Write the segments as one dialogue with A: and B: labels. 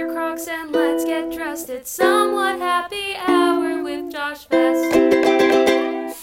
A: your crocs and let's get dressed. It's somewhat happy hour with Josh Vest.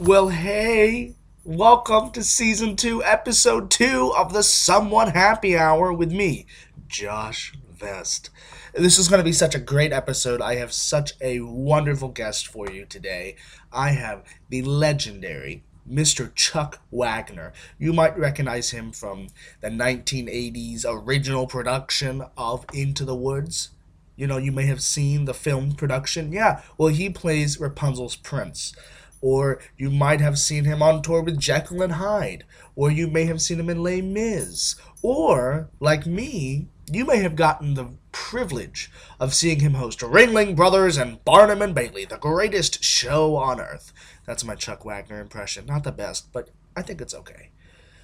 B: Well, hey, welcome to season two, episode two of the Somewhat Happy Hour with me, Josh Vest. This is going to be such a great episode. I have such a wonderful guest for you today. I have the legendary Mr. Chuck Wagner. You might recognize him from the 1980s original production of Into the Woods. You know, you may have seen the film production. Yeah, well, he plays Rapunzel's prince. Or you might have seen him on tour with Jekyll and Hyde. Or you may have seen him in Les Mis. Or, like me, you may have gotten the privilege of seeing him host Ringling Brothers and Barnum and Bailey, the greatest show on earth. That's my Chuck Wagner impression. Not the best, but I think it's okay.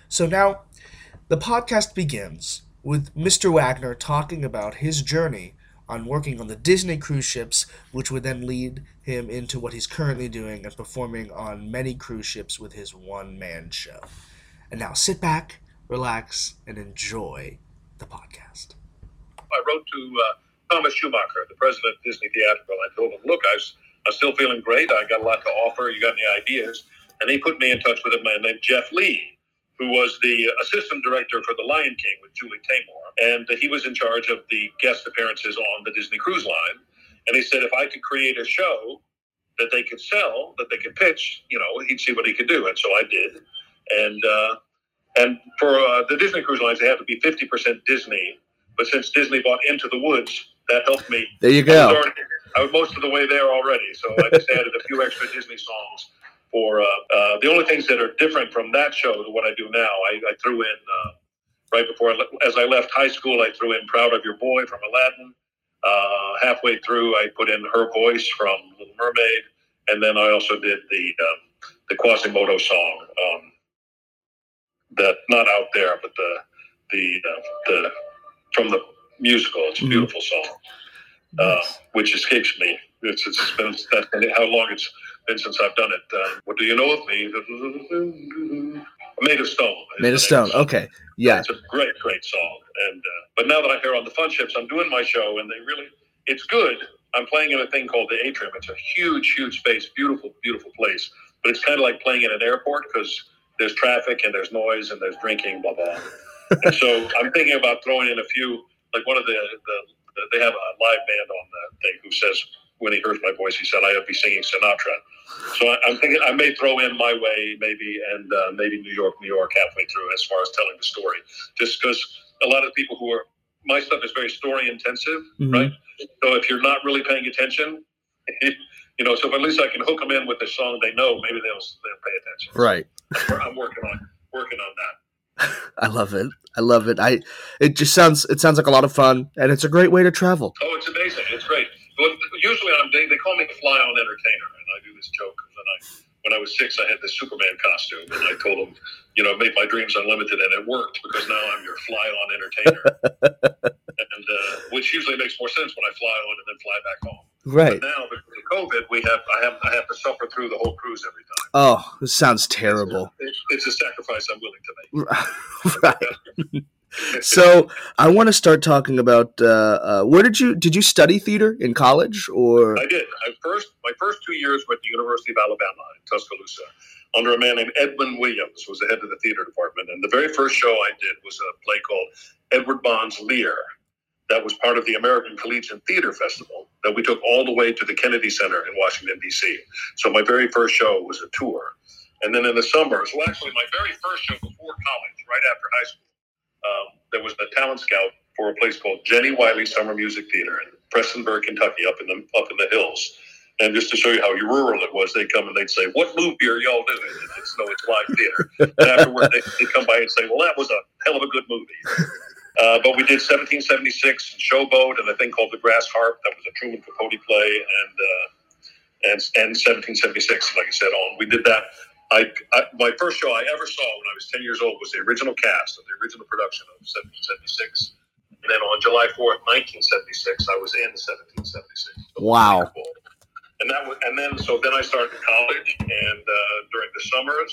B: So now, the podcast begins with Mr. Wagner talking about his journey on working on the Disney cruise ships, which would then lead him into what he's currently doing and performing on many cruise ships with his one man show. And now sit back, relax, and enjoy the podcast.
C: I wrote to uh, Thomas Schumacher, the president of Disney Theatrical. I told him, look, I was, I was still feeling great. I got a lot to offer. You got any ideas? And he put me in touch with a man named Jeff Lee, who was the assistant director for The Lion King with Julie Taymor. And he was in charge of the guest appearances on the Disney Cruise Line. And he said, if I could create a show that they could sell, that they could pitch, you know, he'd see what he could do. And so I did. And, uh, and for uh, the Disney Cruise Lines, they have to be 50% Disney. But since Disney bought Into the Woods, that helped me.
B: There you
C: I was,
B: go.
C: already, I was most of the way there already. So I just added a few extra Disney songs for uh, uh, the only things that are different from that show to what I do now. I, I threw in uh, right before, I le- as I left high school, I threw in "Proud of Your Boy" from Aladdin. Uh, halfway through, I put in her voice from Little Mermaid, and then I also did the um, the Quasimodo song. Um, that not out there, but the the uh, the from the musical. It's a
B: Mhm.
C: beautiful song, uh, which escapes me. It's, it's been that's been how long it's been since I've done it. Uh, what do you know of me? Made of Stone.
B: Made of Stone. Okay. Yeah.
C: It's a great, great song. And uh, but now that I'm here on the Fun Ships, I'm doing my show, and they really, it's good. I'm playing in a thing called the Atrium. It's a huge, huge space, beautiful, beautiful place. But it's kind of like playing in an airport because there's traffic and there's noise and there's drinking, blah blah. and so I'm thinking about throwing in a few, like one of the, the, the they have a live band on the thing who says when he hears my voice, he said I would be singing Sinatra. So I, I'm thinking I may throw in my way, maybe, and uh, maybe New York, New York halfway through as far as telling the story. Just because a lot of people who are my stuff is very story intensive,
B: Mhm.
C: right? So if you're not really paying attention, you know, so if at least I can hook them in with a song they know, maybe they'll they'll pay attention.
B: Right.
C: I'm working on working on that.
B: I love it. I love it. I. It just sounds. It sounds like a lot of fun, and it's a great way to travel.
C: Oh, it's amazing. It's great. Usually I'm they, they call me fly on entertainer, and I do this joke when I when I was six, I had this Superman costume, and I told them, you know, make my dreams unlimited, and it worked because now I'm your fly on entertainer, and uh, which usually makes more sense when I fly on and then fly back home.
B: Right.
C: But now because of COVID, we have I have I have to suffer through the whole cruise every time.
B: Oh, this sounds terrible.
C: It's, it's a sacrifice I'm willing to make.
B: right. So I want to start talking about uh, uh, where did you did you study theater in college or
C: I did. I first my first two years were at the University of Alabama in Tuscaloosa under a man named Edwin Williams, who was the head of the theater department. And the very first show I did was a play called Edward Bond's Lear. That was part of the American Collegiate Theater Festival that we took all the way to the Kennedy Center in Washington D.C. So my very first show was a tour. And then in the summers, well, actually, my very first show before college, right after high school, um, there was the talent scout for a place called Jenny Wiley Summer Music Theater in Prestonsburg, Kentucky, up in the up in the hills. And just to show you how rural it was, they'd come and they'd say, "What movie are y'all doing?" And it's no, it's live theater. and afterward, they, they'd come by and say, "Well, that was a hell of a good movie." Uh, but we did 1776 and Showboat and a thing called The Grass Harp. That was a Truman Capote play, and uh, and and 1776, like I said, on we did that. I, I my first show I ever saw when I was 10 years old was the original cast of the original production of 1776. And then on July 4th, 1976, I was in 1776. So
B: Wow.
C: And that was, and then so then I started college, and uh, during the summers,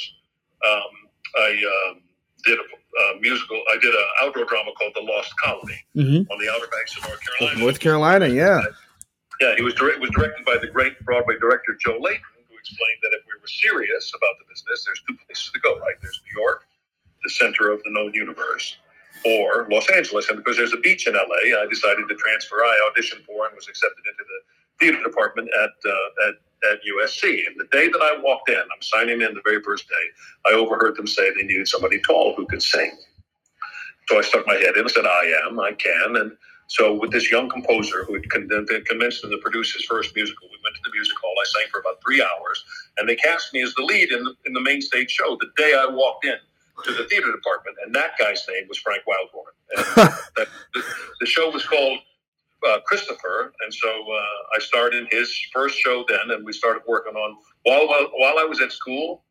C: um, I um, did a uh, musical. I did an outdoor drama called The Lost Colony
B: Mm-hmm.
C: on the Outer Banks of North Carolina.
B: North Carolina, yeah.
C: Yeah, he was direct, was directed by the great Broadway director Joe Layton, explained that if we were serious about the business, there's two places to go, right? There's New York, the center of the known universe, or Los Angeles. And because there's a beach in LA, I decided to transfer. I auditioned for and was accepted into the theater department at uh, at at USC. And the day that I walked in, I'm signing in the very first day, I overheard them say they needed somebody tall who could sing. So I stuck my head in and said, I am, I can. And so with this young composer who had convinced to produce his first musical, we went to the music hall. I sang for about three hours, and they cast me as the lead in the, in the main stage show the day I walked in to the theater department. And that guy's name was Frank Wildhorn. And that, the, the show was called uh, Christopher, and so uh, I starred in his first show then, and we started working on while while, while I was at school.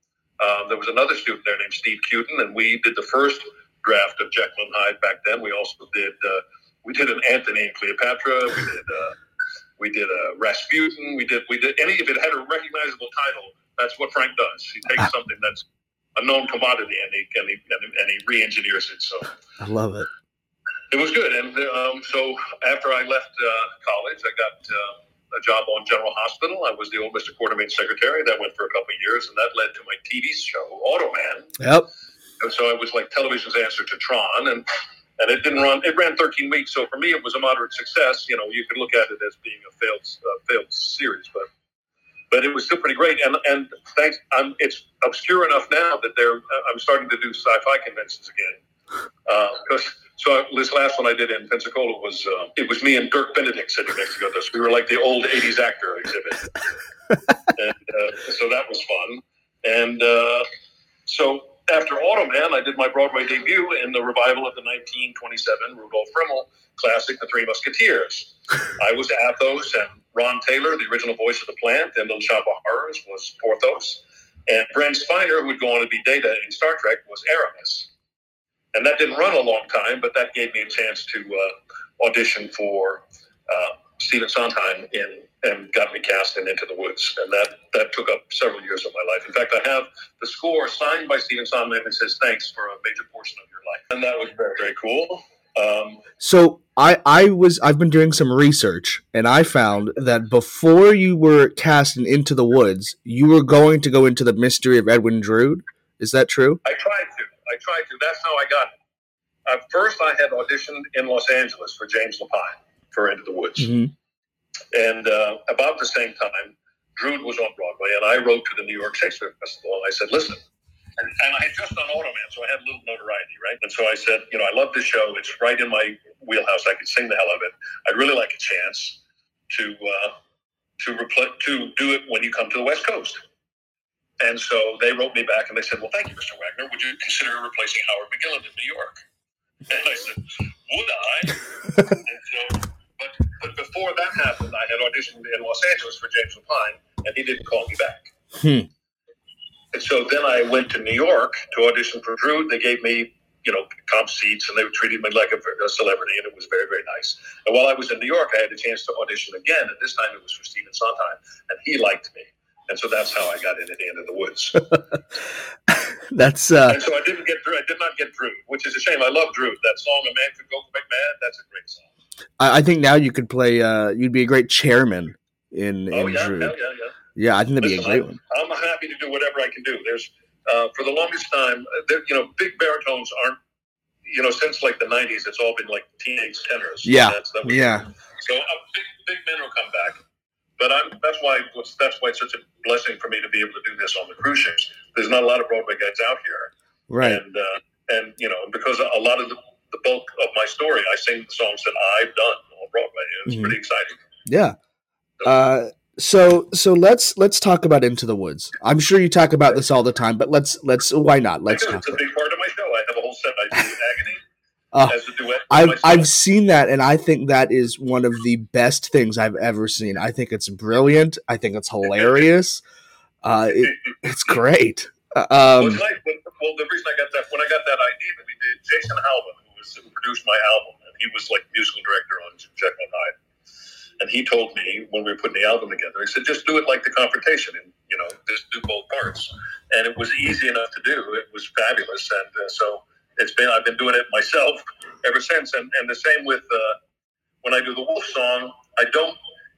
C: Um, there was another student there named Steve Cuden, and we did the first draft of Jekyll and Hyde back then. We also did uh, we did an Anthony and Cleopatra. We did uh, we did a Rasputin. We did we did any if it had a recognizable title. That's what Frank does. He takes something that's a known commodity and he and he, and he, re-engineers it. So
B: I love it.
C: it was good. And um, so after I left uh, college, I got uh, a job on General Hospital. I was the old Mr. Quartermaine secretary. That went for a couple of years, and that led to my TV show, Automan.
B: Yep.
C: And so I was like television's answer to Tron, and and it didn't run. It ran 13 weeks, so for me it was a moderate success. You know, you could look at it as being a failed uh, failed series, but but it was still pretty great. And and thanks, I'm, it's obscure enough now that they're I'm starting to do sci-fi conventions again. Because so this last one I did in Pensacola was uh, it was me and Dirk Benedict sitting next to us. We were like the old '80s actor exhibit, and uh, so that was fun. And uh, so after Automan, I did my Broadway debut in the revival of the 1927 Rudolf Friml classic, The Three Musketeers. I was Athos, and Ron Taylor, the original voice of the plant, and Little Shop of Horrors was Porthos, and Brent Spiner, who would go on to be Data in Star Trek, was Aramis. And that didn't run a long time, but that gave me a chance to uh, audition for uh, Stephen Sondheim in and got me cast in Into the Woods, and that that took up several years of my life. In fact, I have the score signed by Stephen Sondheim and says thanks for a major portion of your life, and that was very very cool. Um,
B: So I I was I've been doing some research and I found that before you were cast in Into the Woods, you were going to go into the mystery of Edwin Drood. Is that true?
C: I tried to. I tried to. That's how I got it. Uh, first, I had auditioned in Los Angeles for James Lapine for Into the Woods.
B: Mm-hmm.
C: And uh, about the same time, Drood was on Broadway, and I wrote to the New York Shakespeare Festival, and I said, listen, and, and I had just done Automan, so I had a little notoriety, right? And so I said, you know, I love this show. It's right in my wheelhouse. I could sing the hell of it. I'd really like a chance to uh, to repl- to do it when you come to the West Coast. And so they wrote me back, and they said, well, thank you, Mr. Wagner. Would you consider replacing Howard McGillin in New York? And I said, would I? and so, but before that happened, I had auditioned in Los Angeles for James Lapine, and he didn't call me back.
B: Hmm.
C: And so then I went to New York to audition for Drood. They gave me, you know, comp seats, and they treated me like a, a celebrity, and it was very, very nice. And while I was in New York, I had a chance to audition again, and this time it was for Stephen Sondheim, and he liked me. And so that's how I got into the end of the woods.
B: That's uh
C: and so I didn't get Drood. I did not get Drood, which is a shame. I love Drood. That song, "A Man Could Go Quite Mad," that's a great song.
B: I, I think now you could play uh you'd be a great chairman in
C: Oh
B: in
C: yeah,
B: Drood.
C: hell yeah, yeah.
B: Yeah, I think that'd be a great
C: I-
B: one.
C: I'm happy to do whatever I can do. There's uh, for the longest time, uh, there, you know, big baritones aren't. You know, since like the '90s, it's all been like teenage tenors.
B: Yeah,
C: That's, that was-
B: Yeah.
C: So uh, big, big men will come back, but I'm. That's why. That's why it's such a blessing for me to be able to do this on the cruise ships. There's not a lot of Broadway guys out here,
B: Right.
C: and uh, and you know, because a lot of the, the bulk of my story, I sing the songs that I've done on Broadway. It's
B: Mhm.
C: pretty exciting.
B: Yeah. Uh so so let's let's talk about Into the Woods. I'm sure you talk about this all the time, but let's let's why not? Let's talk
C: It's a
B: it.
C: big part of my show. I have a whole set. I do agony.
B: Uh,
C: as a duet
B: I've. I've seen that and I think that is one of the best things I've ever seen. I think it's brilliant. I think it's hilarious. Uh it, it's great. Uh,
C: well,
B: Um
C: it's nice. Well, the reason I got that when I got that idea that we did, Jason Howland, was who produced my album, and he was like musical director on Jekyll and Hyde, and he told me when we were putting the album together, he said, just do it like the confrontation, and you know, just do both parts, and it was easy enough to do. It was fabulous, and uh, so it's been I've been doing it myself ever since. And and the same with uh, when I do the Wolf song. I don't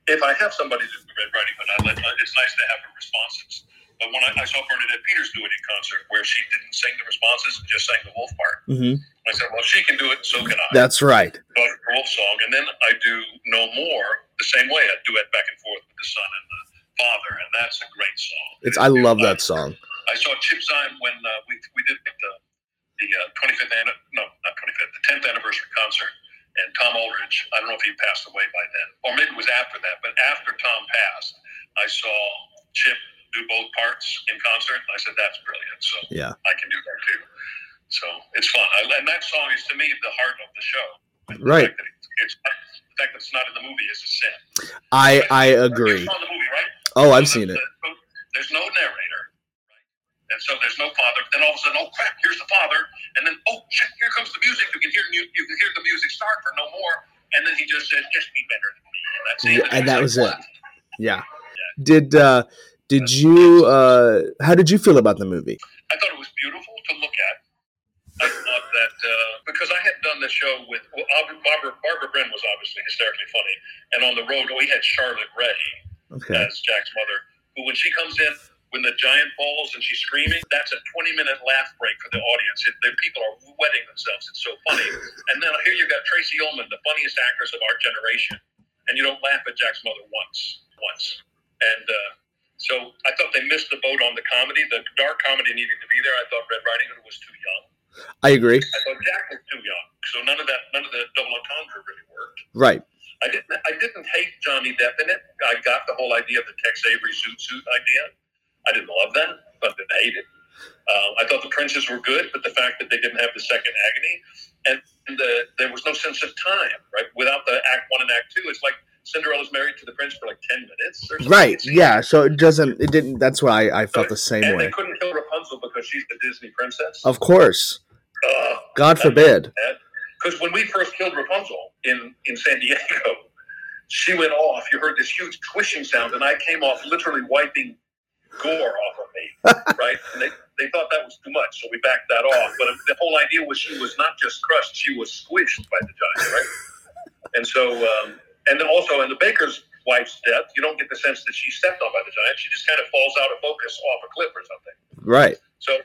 C: if I have somebody do the writing, but I let, it's nice to have responses. But when I, I saw Bernadette Peters do it in concert, where she didn't sing the responses, just sang the Wolf part.
B: hmm
C: I said, well, she can do it, so can I.
B: That's right.
C: So Wolf song, and then I do No More the same way. I duet back and forth with the son and the father, and that's a great song.
B: It's I love that song.
C: I saw Chip Zien when uh, we we did the the uh, 25th anni- no not 25th the 10th anniversary concert, and Tom Ulrich. I don't know if he passed away by then, or maybe it was after that. But after Tom passed, I saw Chip do both parts in concert, and I said that's brilliant. So
B: Yeah.
C: I can do that too. So it's fun, I, and that song is to me the heart of the show. The
B: Right.
C: fact that it's, the fact that it's not in the movie is a sin.
B: I I agree.
C: the movie, right?
B: Oh, I've
C: So
B: seen
C: the-
B: it.
C: the- There's no narrator, right? And so there's no father. Then all of a sudden, oh crap, here's the father, and then oh shit, here comes the music. You can hear you can hear the music start for no more, and then he just says, "Just be better than me," and that's it.
B: Yeah, and that was
C: like,
B: it. Yeah. Did uh did you uh how did you feel about the movie?
C: I thought it was beautiful to look at. I thought that uh, because I had done the show with well, Barbara, Barbara Bryne was obviously hysterically funny, and on the road we had Charlotte Rae
B: Okay.
C: as Jack's mother, who when she comes in, when the giant falls and she's screaming, that's a 20 minute laugh break for the audience. It, the people are wetting themselves. It's so funny. And then here you've got Tracey Ullman, the funniest actress of our generation, and you don't laugh at Jack's mother once, once. And uh, so I thought they missed the boat on the comedy. The dark comedy needed to be there. I thought Red Riding Hood was too young.
B: I agree.
C: I thought Jack was too young. So none of that, none of the double entendre really worked.
B: Right.
C: I didn't. I didn't hate Johnny Depp in it. I got the whole idea of the Tex Avery suit suit idea. I didn't love that, but didn't hate it. Uh, I thought the princes were good, but the fact that they didn't have the second agony and the, there was no sense of time, right? Without the act one and act two, it's like Cinderella's married to the prince for like ten minutes. Or something.
B: Right. Yeah. So it doesn't it didn't that's why I, I felt the same
C: And
B: way.
C: they couldn't kill Rapunzel because she's the Disney princess.
B: Of course.
C: Uh,
B: God forbid.
C: Because when we first killed Rapunzel in, in San Diego, she went off. You heard this huge twishing sound, and I came off literally wiping gore off of me, right? And they, they thought that was too much, so we backed that off. But the whole idea was she was not just crushed, she was squished by the giant, right? And so, um, and then also in the baker's wife's death, you don't get the sense that she stepped on by the giant. She just kind of falls out of focus off a cliff or something.
B: Right.
C: So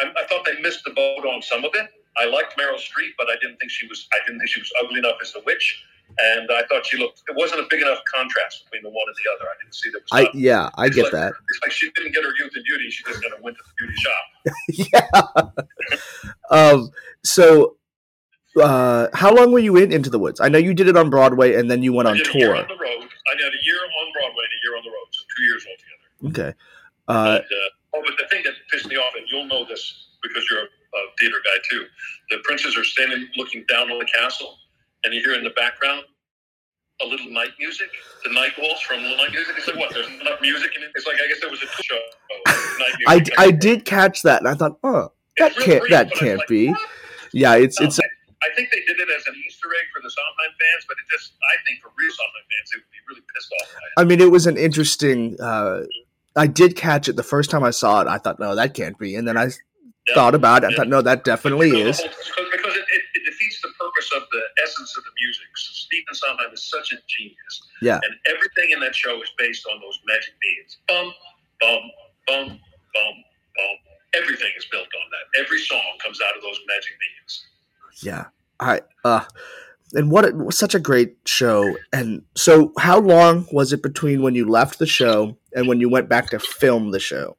C: I, I thought they missed the boat on some of it. I liked Meryl Streep, but I didn't think she was. I didn't think she was ugly enough as the witch, and I thought she looked. It wasn't a big enough contrast between the one and the other. I didn't see was.
B: I
C: not-
B: yeah, I get
C: like,
B: that.
C: It's like she didn't get her youth and beauty. She just kind of went to the beauty shop.
B: yeah. Um. So, uh, how long were you in Into the Woods? I know you did it on Broadway, and then you went on
C: did a year
B: tour.
C: on the road. I did a year on Broadway and a year on the road, so two years altogether.
B: Okay. Uh,
C: and, uh, oh, but the thing that pissed me off, and you'll know this because you're a, a theater guy too, the princes are standing looking down on the castle, and you hear in the background a little night music, the night waltz from Little Night Music. It's like, what, there's not enough music in it? It's like, I guess there was a show. Night
B: I. I did catch that, and I thought, oh, that
C: It's real
B: can't
C: brief,
B: that can't
C: like,
B: be.
C: what?
B: Yeah, it's
C: No,
B: it's
C: I, think they did it as an Easter egg for the Sondheim fans, but it just, I think for real Sondheim fans, they would be really pissed off.
B: I mean, it was an interesting. Uh, I did catch it the first time I saw it. I thought, no, that can't be. And then I
C: Yeah.
B: thought about it. I
C: Yeah.
B: thought, no, that definitely
C: Because
B: is.
C: whole- Because it, it, it defeats the purpose of the essence of the music. So Stephen Sondheim is such a genius.
B: Yeah.
C: And everything in that show is based on those magic beats. Bum, bum, bum, bum, bum. Everything is built on that. Every song comes out of those magic beats.
B: Yeah, I. Uh, and what it was such a great show. And so, how long was it between when you left the show and when you went back to film the show?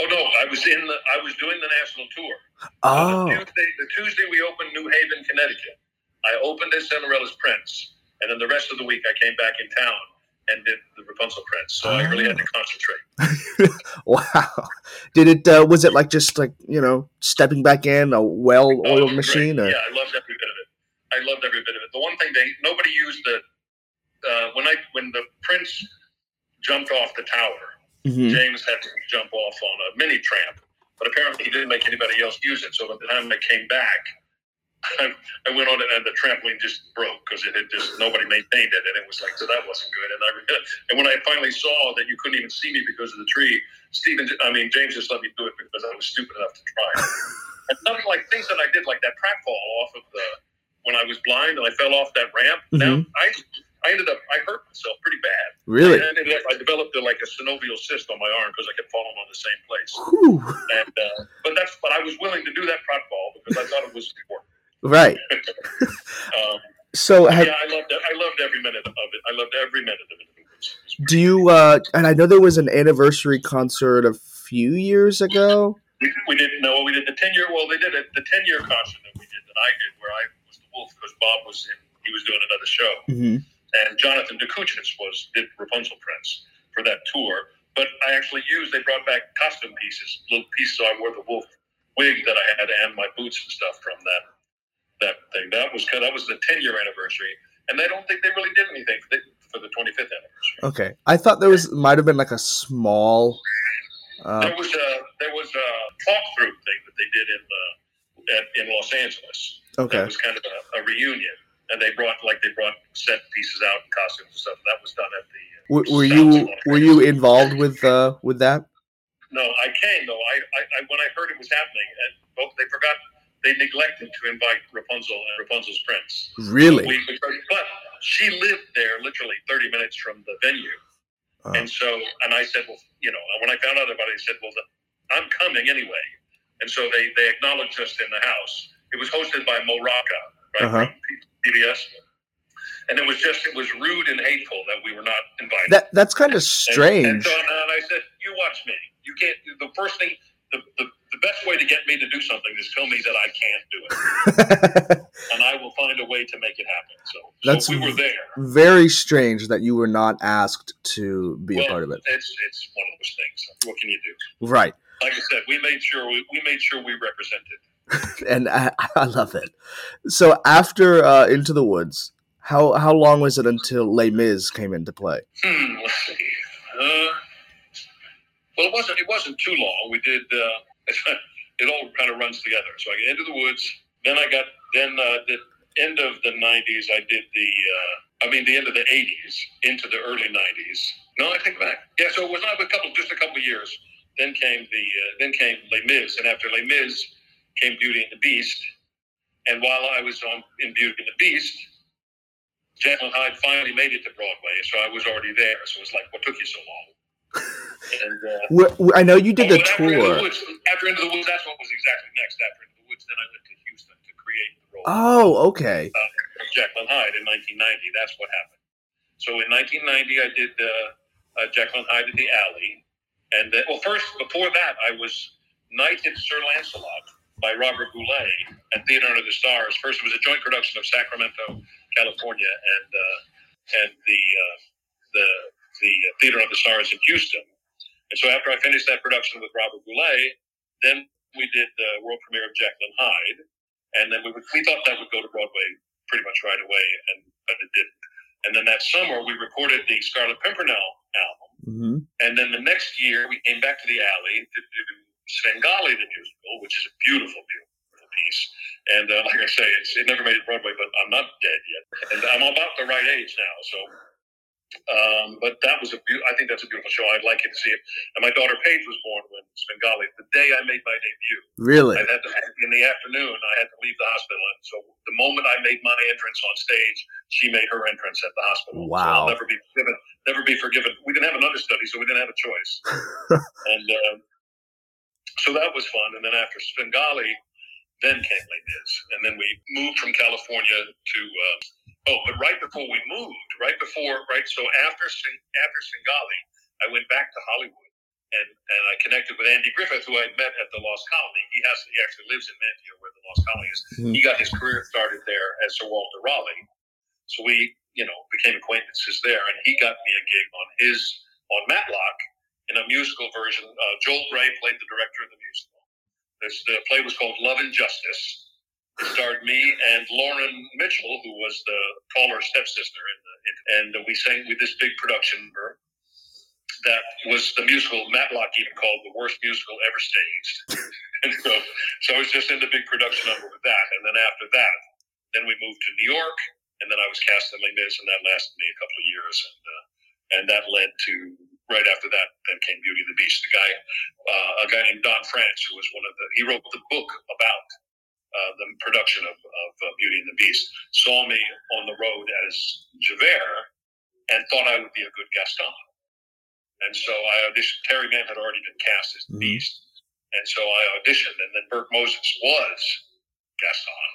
C: Oh no, I was in the I was doing the national tour.
B: Oh,
C: The Tuesday, the Tuesday we opened New Haven, Connecticut. I opened as Cinderella's Prince, and then the rest of the week I came back in town and did the Rapunzel Prince. So I really had to concentrate.
B: wow! Did it? Uh, was it like just like you know stepping back in a
C: Oh,
B: well-oiled
C: was
B: machine?
C: Yeah, I loved every bit of it. I loved every bit of it. The one thing they nobody used the uh, when I when the Prince jumped off the tower,
B: Mhm.
C: James had to jump off on a mini tramp, but apparently he didn't make anybody else use it. So by the time I came back, I, I went on it and the trampoline just broke because it had just nobody maintained it, and it was like so that wasn't good. And I and when I finally saw that you couldn't even see me because of the tree, Stephen, I mean James just let me do it because I was stupid enough to try. And stuff like things that I did, like that pratfall off of the when I was blind and I fell off that ramp. Now
B: Mhm.
C: I I ended up I hurt myself pretty bad.
B: Really?
C: I ended up I developed a, like a synovial cyst on my arm because I kept falling on the same place.
B: Whew.
C: And uh, but that's but I was willing to do that pratfall because I thought it was important.
B: Right.
C: Um,
B: So have,
C: yeah, I loved. I loved every minute of it. I loved every minute of it. It was- it was
B: do you? Uh, and I know there was an anniversary concert a few years ago.
C: We, we didn't know. We did the ten year. Well, they did it. The ten year concert that we did that I did, where I was the wolf because Bob was in. He was doing another show,
B: hmm
C: and Jonathan DeKuchis was did Rapunzel Prince for that tour. But I actually used. They brought back costume pieces, little pieces. So I wore the wolf wig that I had and my boots and stuff from that that thing. That was that was the ten year anniversary, and I don't think they really did anything for the for the twenty fifth anniversary.
B: Okay, I thought there was might have been like a small. Uh,
C: There was a there was a talk through thing that they did in the at, in Los Angeles.
B: okay.
C: That was kind of a, a reunion, and they brought like they brought set pieces out and costumes and stuff. That was done at the. uh,
B: W- were you were you involved with uh with that?
C: No, I came though. I, I, I when I heard it was happening, and both they forgot they neglected to invite Rapunzel and Rapunzel's prince.
B: Really?
C: We, but she lived there literally 30 minutes from the venue.
B: Oh.
C: And so, and I said, well, you know, when I found out about it, I said, well, the, I'm coming anyway. And so they, they acknowledged us in the house. It was hosted by Mo Rocca, right,
B: Uh-huh.
C: from PBS. And it was just, it was rude and hateful that we were not invited.
B: That that's kind of
C: And-
B: strange.
C: And, so, and I said, you watch me. You can't, the first thing, the, the, the best way to get me to do something is tell me that I can't do it. And I will find a way to make it happen. So,
B: That's
C: so we were there.
B: Very strange that you were not asked to be a part of it.
C: It's it's one of those things. What can you do?
B: Right.
C: Like I said, we made sure we, we made sure we represented.
B: and I, I love it. So after uh, Into the Woods, how how long was it until Les Mis came into play?
C: Hmm. Let's see. Uh, well, it wasn't it wasn't too long. We did. Uh, it all kind of runs together. So I get into the woods. Then I got then uh, the end of the '90s. I did the. Uh, I mean, the end of the '80s into the early '90s. No, I take back. Yeah, so it was not a couple, just a couple of years. Then came the uh, then came Les Mis, and after Les Mis came Beauty and the Beast. And while I was on in Beauty and the Beast, Jekyll and Hyde finally made it to Broadway, so I was already there. So it was like, what took you so long? And uh,
B: I know you did
C: oh,
B: the
C: after the
B: tour.
C: Woods, after Into the Woods, that's what was exactly next. After Into the Woods, then I went to Houston to create the role
B: Oh, okay.
C: of Jekyll and Hyde in 1990. That's what happened. So in 1990, I did uh, uh, Jekyll Hyde at the Alley, and then, well, first before that, I was knighted Sir Lancelot by Robert Goulet at Theater Under the Stars. First, it was a joint production of Sacramento, California, and uh, and the uh, the the Theater Under the Stars in Houston. And so after I finished that production with Robert Goulet, then we did the world premiere of Jekyll and Hyde, and then we, would, we thought that would go to Broadway pretty much right away, and but it didn't. And then that summer, we recorded the Scarlet Pimpernel album.
B: hmm
C: And then the next year, we came back to the alley to do Svengali, the musical, which is a beautiful, beautiful piece. And uh, like I say, it's, it never made it Broadway, but I'm not dead yet. And I'm about the right age now. So, um, but that was a beau- I think that's a beautiful show. I'd like you to see it. And my daughter Paige was born when Svengali, the day I made my debut.
B: Really?
C: I had to, in the afternoon, I had to leave the hospital. And so the moment I made my entrance on stage, she made her entrance at the hospital. So
B: Wow.
C: I'll never be forgiven. Never be forgiven. We didn't have an understudy, so we didn't have a choice. and um, so that was fun. And then after Svengali, then came Les Mis. And then we moved from California to, uh, oh, but right before we moved, right before, right, so after, after Svengali, I went back to Hollywood. And, and I connected with Andy Griffith, who I met at the Lost Colony. He has he actually lives in Manteo, where the Lost Colony is.
B: Mhm.
C: He got his career started there as Sir Walter Raleigh. So we, you know, became acquaintances there, and he got me a gig on his on Matlock in a musical version. Uh, Joel Grey played the director of the musical. This the play was called Love and Justice. Starred me and Lauren Mitchell, who was the taller stepsister, in the, in, and we sang with this big production number that was the musical Matlock even called the worst musical ever staged. and so, so I was just in the big production number with that, and then after that, then we moved to New York, and then I was cast in Les Mis, and that lasted me a couple of years, and uh, and that led to right after that, then came Beauty and the Beast. The guy, uh, a guy named Don Frantz, who was one of the, he wrote the book about uh, the production of, of uh, Beauty and the Beast, saw me on the road as Javert and thought I would be a good Gaston. And so I auditioned. Terry Mann had already been cast as the
B: Mhm.
C: Beast. And so I auditioned, and then Burke Moses was Gaston.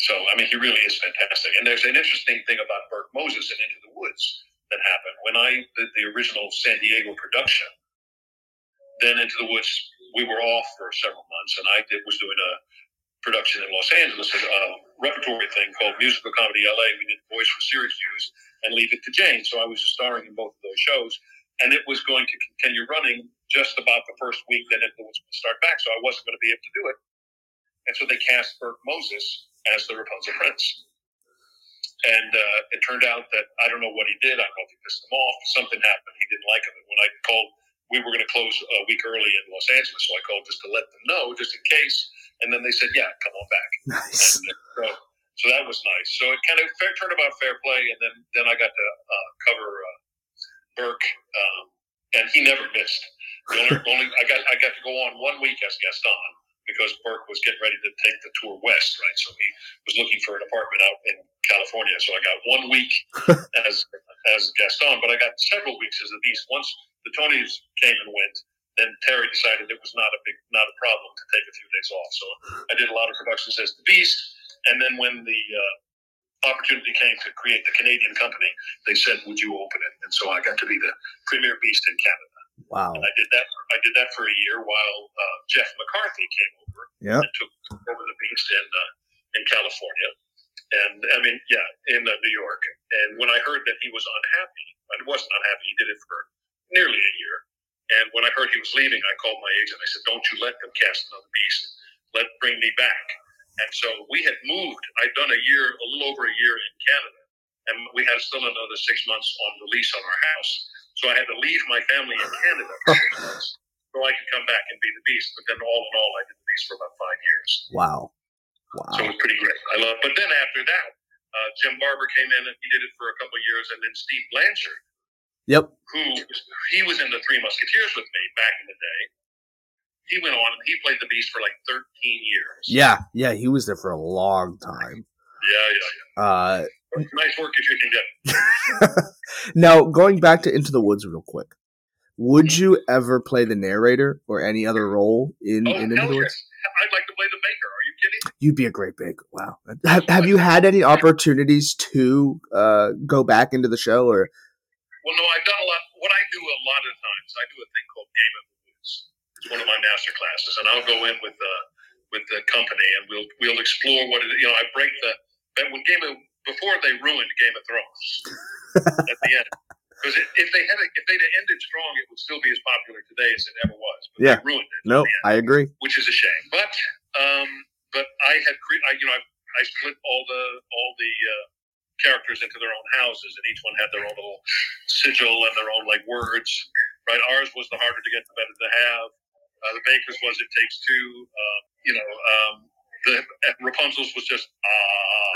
C: So, I mean, he really is fantastic. And there's an interesting thing about Burke Moses and Into the Woods that happened. When I did the original San Diego production, then Into the Woods, we were off for several months, and I did, was doing a production in Los Angeles, a repertory thing called Musical Comedy LA. We did Boys from Syracuse and Leave It to Jane. So I was starring in both of those shows, and it was going to continue running just about the first week that it was going to start back. So I wasn't going to be able to do it. And so they cast Burke Moses as the Rapunzel Prince. And uh, it turned out that I don't know what he did. I don't know if he pissed him off. Something happened. He didn't like him. And when I called, we were going to close a week early in Los Angeles. So I called just to let them know, just in case. And then they said, yeah, come on back.
B: Nice.
C: So, so that was nice. So it kind of fair, turned about fair play, and then then I got to uh, cover uh, Burke, um, and he never missed. The only, only I got I got to go on one week as Gaston because Burke was getting ready to take the tour west, right? So he was looking for an apartment out in California. So I got one week as as Gaston, but I got several weeks as the Beast. Once the Tonys came and went, then Terry decided it was not a big not a problem to take a few days off. So I did a lot of productions as the Beast, and then when the uh, opportunity came to create the Canadian company, they said, "Would you open it?" And so I got to be the premier Beast in Canada.
B: Wow.
C: And I did that. I did that for a year while uh, Jeff McCarthy came over
B: Yep.
C: and took over the Beast in uh, in California, and I mean, yeah, in uh, New York. And when I heard that he was unhappy, I wasn't unhappy. He did it for nearly a year. And when I heard he was leaving, I called my agent. I said, "Don't you let them cast another Beast. Let bring me back." And so we had moved. I'd done a year, a little over a year in Canada, and we had still another six months on the lease on our house. So I had to leave my family in Canada for six months so I could come back and be the Beast. But then, all in all, I did the Beast for about five years.
B: Wow. Wow.
C: So it was pretty great. I love. But then after that, uh, Jim Barbour came in and he did it for a couple of years, and then Steve Blanchard,
B: Yep.
C: who he was in the Three Musketeers with me back in the day. He went on and he played the Beast for like 13 years.
B: Yeah. Yeah. He was there for a long time.
C: yeah, yeah.
B: Uh.
C: Nice work if you can get.
B: now going back to Into the Woods real quick. Would you ever play the narrator or any other role in,
C: Oh,
B: in Into the. Woods?
C: I'd like to play the Baker. Are you kidding?
B: You'd be a great baker. Wow. Have, have you had any opportunities to uh, go back into the show or?
C: Well, no, I've done a lot. What I do a lot of times, I do a thing called Game of the Woods. It's one of my master classes, and I'll go in with the with the company, and we'll we'll explore what it. You know, I break the when Game of before they ruined Game of Thrones at the end. Because if they had if they'd have ended strong, it would still be as popular today as it ever was. But
B: Yeah.
C: they ruined it.
B: No, I agree.
C: which is a shame. But um, but I had cre- I, you know I, I split all the all the uh, characters into their own houses, and each one had their own little sigil and their own like words. Right, ours was the harder to get, the better to have. Uh, the Bakers was it takes two. Uh, you know, um, the Rapunzel's was just ah.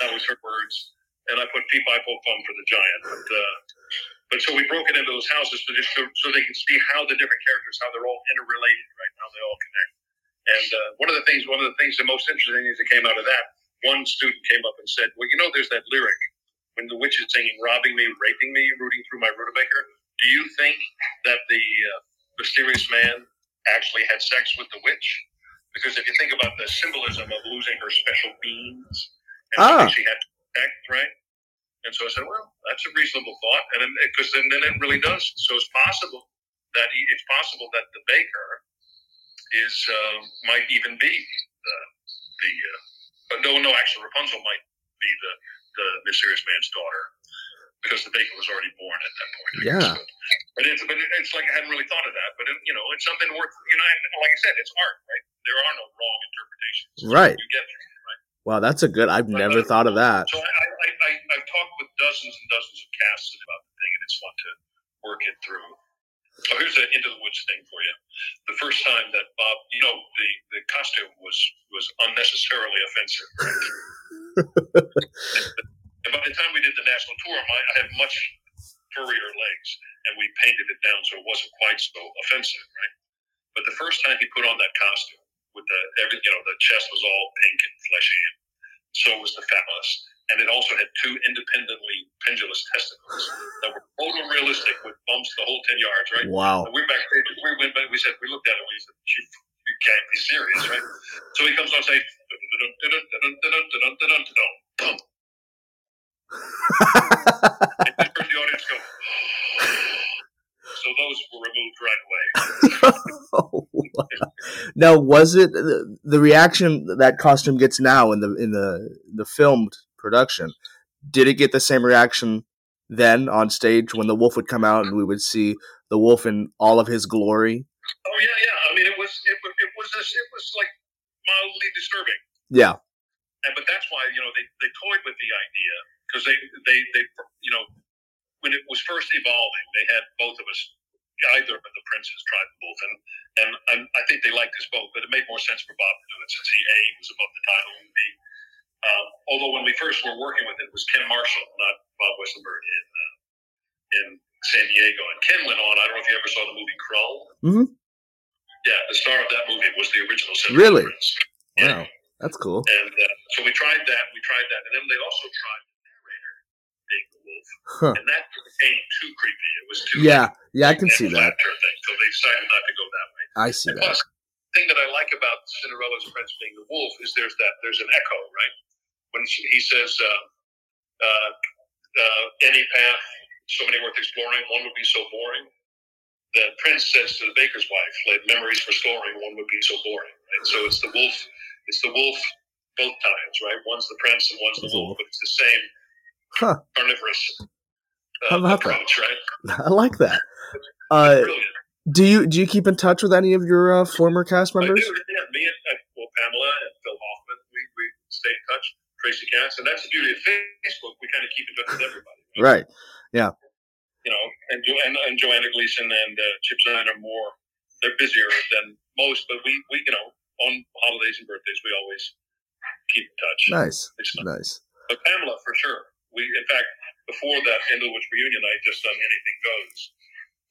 C: that was her words, and I put peep poke for the giant. But uh, but so we broke it into those houses so, just so they can see how the different characters, how they're all interrelated, right? How they all connect. And uh, one of the things, one of the things, the most interesting things that came out of that, one student came up and said, "Well, you know, there's that lyric when the witch is singing, robbing me, raping me, rooting through my Rutabaker. Do you think that the uh, mysterious man actually had sex with the witch? Because if you think about the symbolism of losing her special beans, and
B: Ah.
C: she had to protect, right? And so I said, well, that's a reasonable thought, and because then, then it really does. So it's possible that he, it's possible that the baker is uh, might even be the the uh, but no no actually Rapunzel might be the the mysterious man's daughter because the baker was already born at that point. I
B: Yeah.
C: guess. But, but it's but it's like I hadn't really thought of that. But it, you know, it's something worth you know. And like I said, it's art, right? There are no wrong interpretations.
B: Right.
C: You get me.
B: Wow, that's a good. I've never thought of that.
C: So I, I, I, I- I've talked with dozens and dozens of casts about the thing, and it's fun to work it through. So here's the Into the Woods thing for you. The first time that Bob, you know, the, the costume was was unnecessarily offensive. and by the time we did the national tour, my, I had much furrier legs, and we painted it down so it wasn't quite so offensive, right? But the first time he put on that costume with the every you know the chest was all pink and fleshy, and so was the phallus, and it also had two independently pendulous testicles that were photorealistic with bumps the whole ten yards, right?
B: Wow.
C: And we backstage, we went back, we said, we looked at it, we said, you, you can't be serious, right? So he comes on stage, boom. And just the audience go, so those were removed right away.
B: now, was it the, the reaction that costume gets now in the in the the filmed production? Did it get the same reaction then on stage when the wolf would come out and we would see the wolf in all of his glory?
C: Oh yeah, yeah. I mean, it was it was it was this, it was like mildly disturbing,
B: Yeah.
C: and but that's why you know they, they toyed with the idea because they, they they you know when it was first evolving, they had both of us either of the princes tried the wolf, and and and I think they liked us both, but it made more sense for Bob to do it since he a was above the title and b. Um, although when we first were working with it, it was Ken Marshall, not Bob Westenberg in uh, in San Diego, and Ken went on. I don't know if you ever saw the movie Krull.
B: Mhm.
C: Yeah, the star of that movie was the original. Seven
B: Really?
C: Yeah.
B: Wow. That's cool.
C: And uh, so we tried that. We tried that, and then they also tried the narrator being the wolf,
B: Huh.
C: and that became too creepy. It was too
B: Yeah. Yeah, I can see that.
C: thing. So they decided not to go that way.
B: I see
C: And
B: that.
C: plus, the thing that I like about Cinderella's prince being the wolf is there's that there's an echo, right? When he says, uh, uh, uh, "Any path, so many worth exploring, one would be so boring." The prince says to the baker's wife, "Let memories for storing, one would be so boring." Right? So it's the wolf. It's the wolf both times, right? One's the prince and one's the wolf, but it's the same
B: Huh.
C: carnivorous uh,
B: about that?
C: approach, right?
B: I like that. Uh, do you do you keep in touch with any of your uh, former cast
C: I do,
B: members?
C: yeah. Me and uh, well, Pamela and Phil Hoffman, we, we stay in touch. Tracy Katz, and that's the beauty of Facebook. We kind of keep in touch with everybody.
B: Right. Yeah.
C: You know, and jo- and, and Joanna Gleason and uh, Chip Zien are more. They're busier than most, but we, we you know on holidays and birthdays we always keep in touch.
B: Nice. Nice.
C: but Pamela for sure. We in fact before that Endlewood reunion, I just done Anything Goes.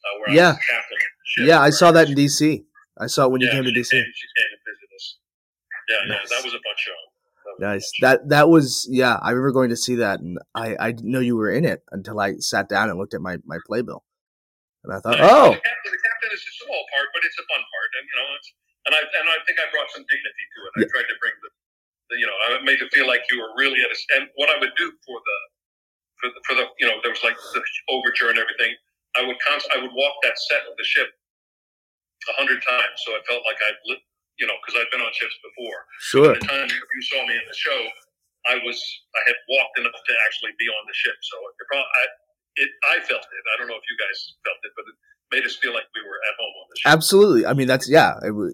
C: Uh, where
B: Yeah.
C: I was captain. of the ship,
B: Yeah, I saw that in DC. I saw it when you came to DC.
C: Came, she came and visited us. Yeah, yeah, that was a fun show.
B: Nice. That that was yeah. I remember going to see that, and I I didn't know you were in it until I sat down and looked at my my playbill, and I thought,
C: Yeah,
B: oh,
C: the captain, the captain is a small part, but it's a fun part, and you know, it's, and I and I think I brought some dignity to it. I
B: Yeah.
C: tried to bring the, the, you know, I made it feel like you were really at a. And what I would do for the, for the, for the, you know, there was like the overture and everything. I would const- I would walk that set of the ship a hundred times, so I felt like I'd, lit, you know, because I'd been on ships before.
B: sure,
C: By the time you saw me in the show, I was I had walked enough to actually be on the ship. So it, I, it I felt it. I don't know if you guys felt it, but it made us feel like we were at home on the ship.
B: absolutely. I mean, that's yeah. It was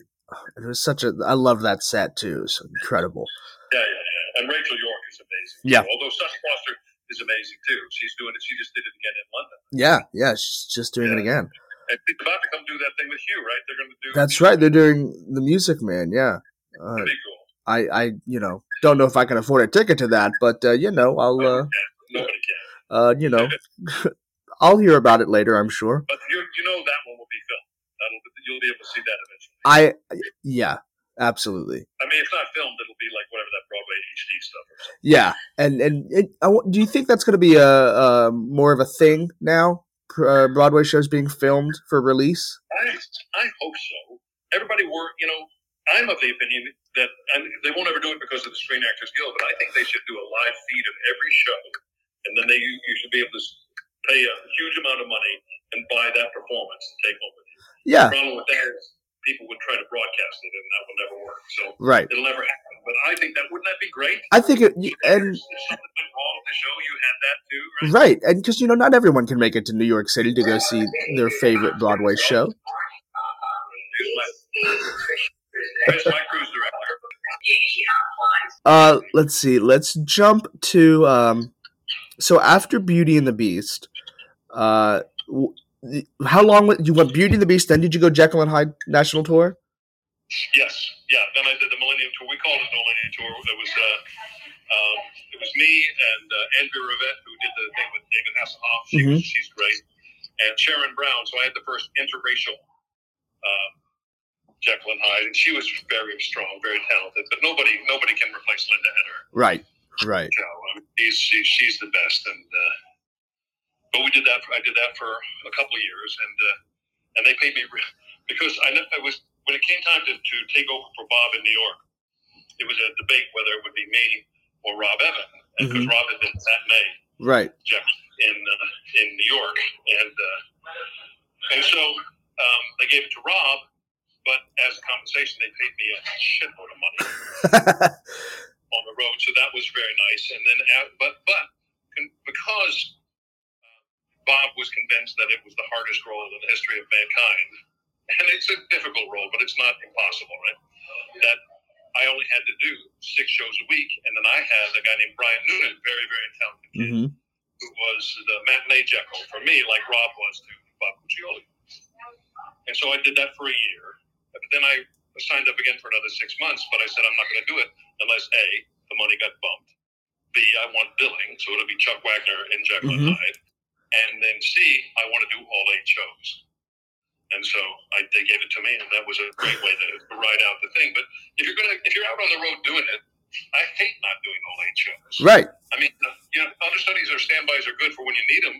B: it was such a. I love that set too. It's incredible.
C: Yeah, yeah, yeah. And Rachel York is amazing.
B: Yeah.
C: Although Sutton Foster is amazing too. She's doing it. She just did it again in London.
B: Yeah, yeah. She's just doing it again.
C: She's about to come do that thing with Hugh, right? They're going to do.
B: That's right. They're doing the Music Man. Yeah. Uh,
C: cool.
B: I I you know don't know if I can afford a ticket to that, but uh, you know I'll uh,
C: Nobody can.
B: uh you know I'll hear about it later. I'm sure.
C: But you, you know that one will be filmed. That'll, you'll be able to see that eventually.
B: I yeah, absolutely.
C: I mean, if not filmed, it'll be like whatever that Broadway HD stuff or something.
B: Yeah, and and it, do you think that's going to be a, a more of a thing now? Uh, Broadway shows being filmed for release.
C: I, I hope so. Everybody were, you know, I'm of the opinion that, and they won't ever do it because of the Screen Actors Guild, but I think they should do a live feed of every show, and then they you, you should be able to pay a huge amount of money and buy that performance and take home with you.
B: Yeah,
C: The problem with that is people would try to broadcast it, and that will never work. So
B: right.
C: it'll never happen. But I think that wouldn't that be great?
B: I think it y- and
C: if something went wrong with the show, you had that too, right?
B: right, and because you know not everyone can make it to New York City to go see their favorite Broadway show.
C: Here's my, here's my cruise director.
B: Uh, let's see. Let's jump to um. So after Beauty and the Beast, uh, how long you went Beauty and the Beast? Then did you go Jekyll and Hyde National Tour?
C: Yes, yeah. Then I did the Millennium Tour. We called it the Millennium Tour. It was uh, um, it was me and uh, Andrea Rivette who did the thing with David Hasselhoff. She was, she's great. and Sharon Brown. So I had the first interracial um, Jekyll and Hyde, and she was very strong, very talented. But nobody nobody can replace Linda Eder.
B: Right. Right.
C: Know, I she's, she's the best, and uh, but we did that. I did that for a couple of years, and uh, and they paid me because I, I was when it came time to, to take over for Bob in New York. It was a debate whether it would be me or Rob Evan, and because
B: Mhm.
C: Rob had been matinee
B: Right.
C: Jeff in uh, in New York, and uh, and so um, they gave it to Rob, but as compensation, they paid me a shitload of money on the road, so that was very nice. And then, uh, but but because Bob was convinced that it was the hardest role in the history of mankind, and it's a difficult role, but it's not impossible, right? That I only had to do six shows a week, and then I had a guy named Brian Noonan, very very talented kid
B: hmm
C: who was the matinee Jekyll for me, like Rob was to Bob Cuccioli. And so I did that for a year. But then I signed up again for another six months, but I said I'm not going to do it unless A, the money got bumped, B, I want billing, so it'll be Chuck Wagner and Jekyll
B: Mhm.
C: and Hyde, and then C, I want to do all eight shows. And so I, they gave it to me, and that was a great way to, to ride out the thing. But if you're gonna, if you're out on the road doing it, I hate not doing all eight shows.
B: Right.
C: I mean, uh, you know, understudies or standbys are good for when you need them,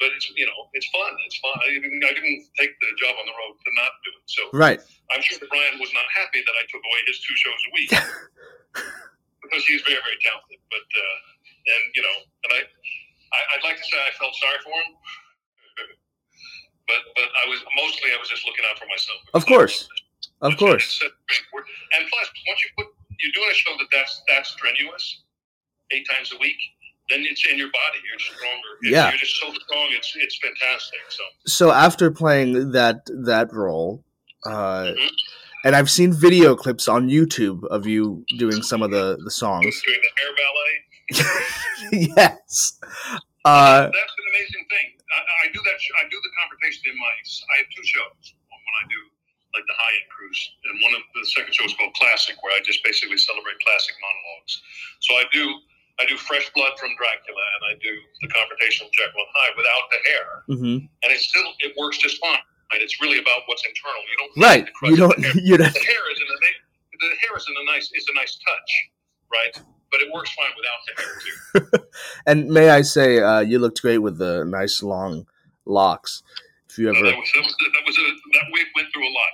C: but it's you know, it's fun. It's fun. I didn't, I didn't take the job on the road to not do it. So
B: Right.
C: I'm sure Brian was not happy that I took away his two shows a week because he's very, very talented. But uh, and you know, and I, I, I'd like to say I felt sorry for him, but but I was mostly I was just looking out for myself.
B: Of course. Of course.
C: And plus, once you put you're doing a show that that's that's strenuous, eight times a week, then it's in your body. You're stronger. It's-
B: Yeah.
C: you're just so strong. It's it's fantastic. So
B: So after playing that that role, uh,
C: Mhm.
B: and I've seen video clips on YouTube of you doing some of the the songs.
C: doing the hair ballet,
B: yes. Uh,
C: that's an amazing thing. I, I do that. sh- I do the confrontation in my. I have two shows. One when I do like the high end cruise, and one of the second show is called Classic, where I just basically celebrate classic monologues. So I do. I do Fresh Blood from Dracula, and I do the confrontation with Jekyll and Hyde without the hair.
B: mhm.
C: and it still it works just fine. Right? It's really about what's internal. You don't
B: Right.
C: need to crush
B: You don't.
C: The hair.
B: You don't.
C: The hair is in a the hair is a nice is a nice touch, right? But it works fine without the hair too.
B: And may I say, uh, you looked great with the nice long locks. If you ever.
C: that was that was that was a that wig went through a lot.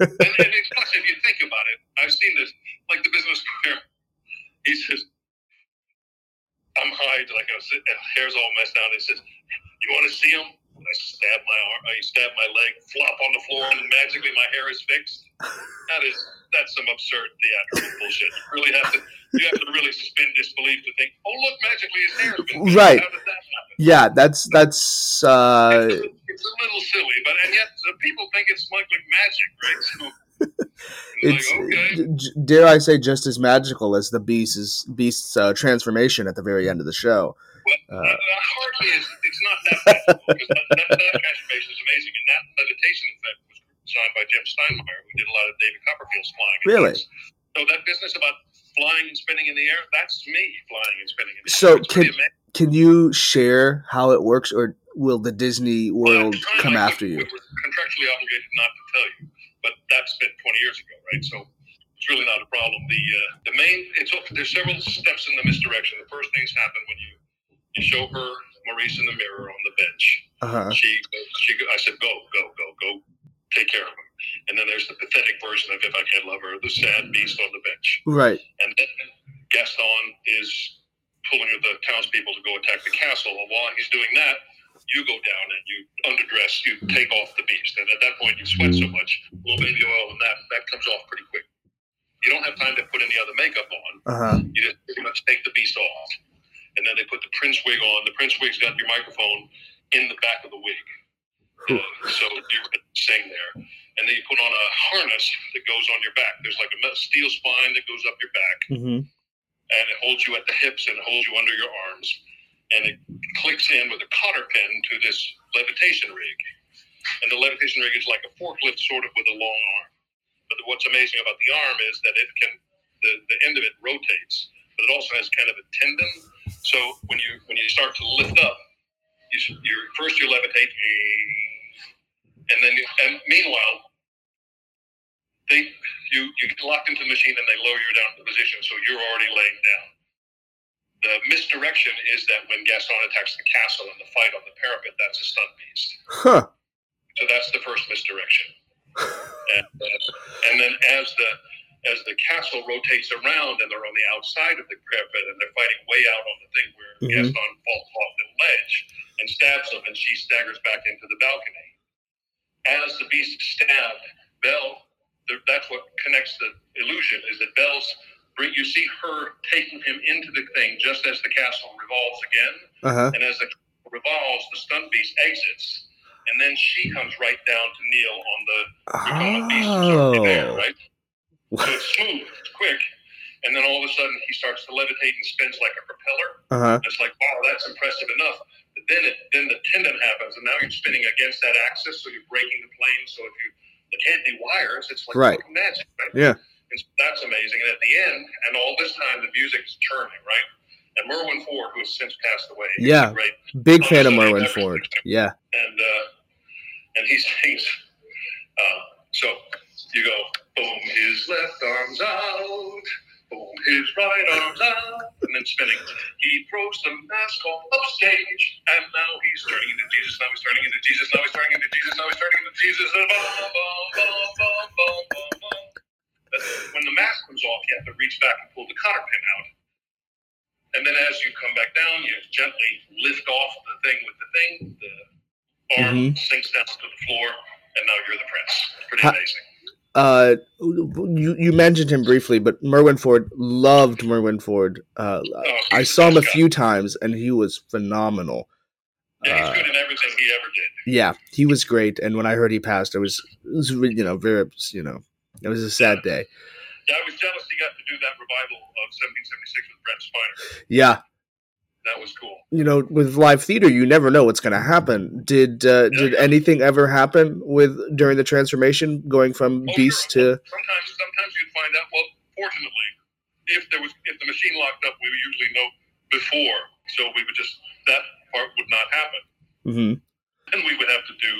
C: and, and it's, plus, if you think about it, I've seen this like the business where he says, "I'm high," like I was, hair's all messed out. He says, "You want to see him?" And I stab my arm, I stab my leg, flop on the floor, and magically my hair is fixed. That is that's some absurd theatrical bullshit. You really have to you have to really suspend disbelief to think, "Oh, look, magically his hair's been.
B: Right.
C: That?
B: Yeah, that's that's. Uh,
C: it's, a, it's a little silly, but and yet the people think it's like, like magic, right? So
B: it's
C: like, okay,
B: dare I say just as magical as the beast's beast's uh, transformation at the very end of the show.
C: well,
B: uh,
C: uh, hardly is it's not that magical because that, that, that transformation is amazing, and that levitation effect designed by Jim Steinmeyer, who did a lot of David Copperfield's flying.
B: Really?
C: So that business about flying and spinning in the air, that's me flying and spinning in the
B: So
C: air. Pretty
B: can- Can you share how it works, or will the Disney World
C: Well,
B: come
C: I
B: after
C: think
B: you?
C: We were contractually obligated not to tell you, but that's been 20 years ago, right? So it's really not a problem. The uh, the main it's all there's several steps in the misdirection. The first things happen when you you show her Maurice in the mirror on the bench.
B: Uh huh.
C: She she I said go go go go take care of him. And then there's the pathetic version of If I Can't Love Her, the sad beast on the bench.
B: Right.
C: And then Gaston is pulling the townspeople to go attack the castle. And while he's doing that, you go down and you underdress, you take off the beast. And at that point, you sweat so much, a little baby oil, and that, that comes off pretty quick. You don't have time to put any other makeup on.
B: Uh huh.
C: You just pretty much take the beast off. And then they put the prince wig on. The prince wig's got your microphone in the back of the wig. So you're sing there. And then you put on a harness that goes on your back. There's like a steel spine that goes up your back
B: hmm
C: and it holds you at the hips and holds you under your arms. And it clicks in with a cotter pin to this levitation rig. And the levitation rig is like a forklift, sort of with a long arm. But what's amazing about the arm is that it can, the, the end of it rotates, but it also has kind of a tendon. So when you when you start to lift up, you, you're first you levitate, and then and meanwhile, they you you get locked into the machine and they lower you down to position, so you're already laying down. The misdirection is that when Gaston attacks the castle and the fight on the parapet, that's a stunt beast.
B: Huh.
C: So that's the first misdirection. and, uh, and then as the as the castle rotates around and they're on the outside of the parapet and they're fighting way out on the thing where
B: Mhm.
C: Gaston falls off the ledge and stabs them, and she staggers back into the balcony. As the beast is stabbed, Belle, that's what connects the illusion, is that Belle's. You see her taking him into the thing just as the castle revolves again.
B: Uh huh.
C: And as the castle revolves, the stunt beast exits. And then she comes right down to kneel on the recumbent beast there,
B: Oh.
C: right? So it's smooth, it's quick. And then all of a sudden he starts to levitate and spins like a propeller.
B: Uh huh.
C: It's like, wow, that's impressive enough. But then it then the tendon happens and now you're spinning against that axis, so you're breaking the plane. So if you there can't be wires, it's like
B: Right.
C: magic, right?
B: Yeah.
C: And so that's amazing. And at the end, and all this time the music is churning, right? And Merwin Foard, who has since passed away,
B: Yeah.
C: great
B: Big fan of Merwin Foard. Yeah.
C: and uh, and he sings. Uh, so you go, boom, his left arm's out, boom, his right arm's out, and then spinning. He throws the mask off upstage, and now he's turning into Jesus. Now he's turning into Jesus. Now he's turning into Jesus. Now he's turning into Jesus. Boom, boom, boom, boom, boom, boom. When the mask comes off, you have to reach back and pull the cotter pin out. And then as you come back down, you gently lift off the thing with the thing. The arm
B: Mhm.
C: sinks down to the floor, and now you're the prince. Pretty
B: Ha-
C: amazing.
B: Uh, you you mentioned him briefly, but Merwin Foard loved Merwin Foard. Uh,
C: Oh,
B: I saw him a few times, and he was phenomenal.
C: Yeah, he's
B: Uh,
C: good in everything he ever did.
B: yeah, he was great. And when I heard he passed, it was, it was you know, very, you know, it was a sad day.
C: Yeah, I was jealous he got to do that revival of 1776 with Brent Spiner.
B: Yeah,
C: That was cool.
B: you know, with live theater, you never know what's going to happen. Did uh, did anything ever happen with during the transformation, going from
C: Oh,
B: beast
C: sure.
B: to?
C: Sometimes, sometimes you'd find out. Well, fortunately, if there was, if the machine locked up, we would usually know before, so we would just that part would not happen.
B: Mm-hmm.
C: and we would have to do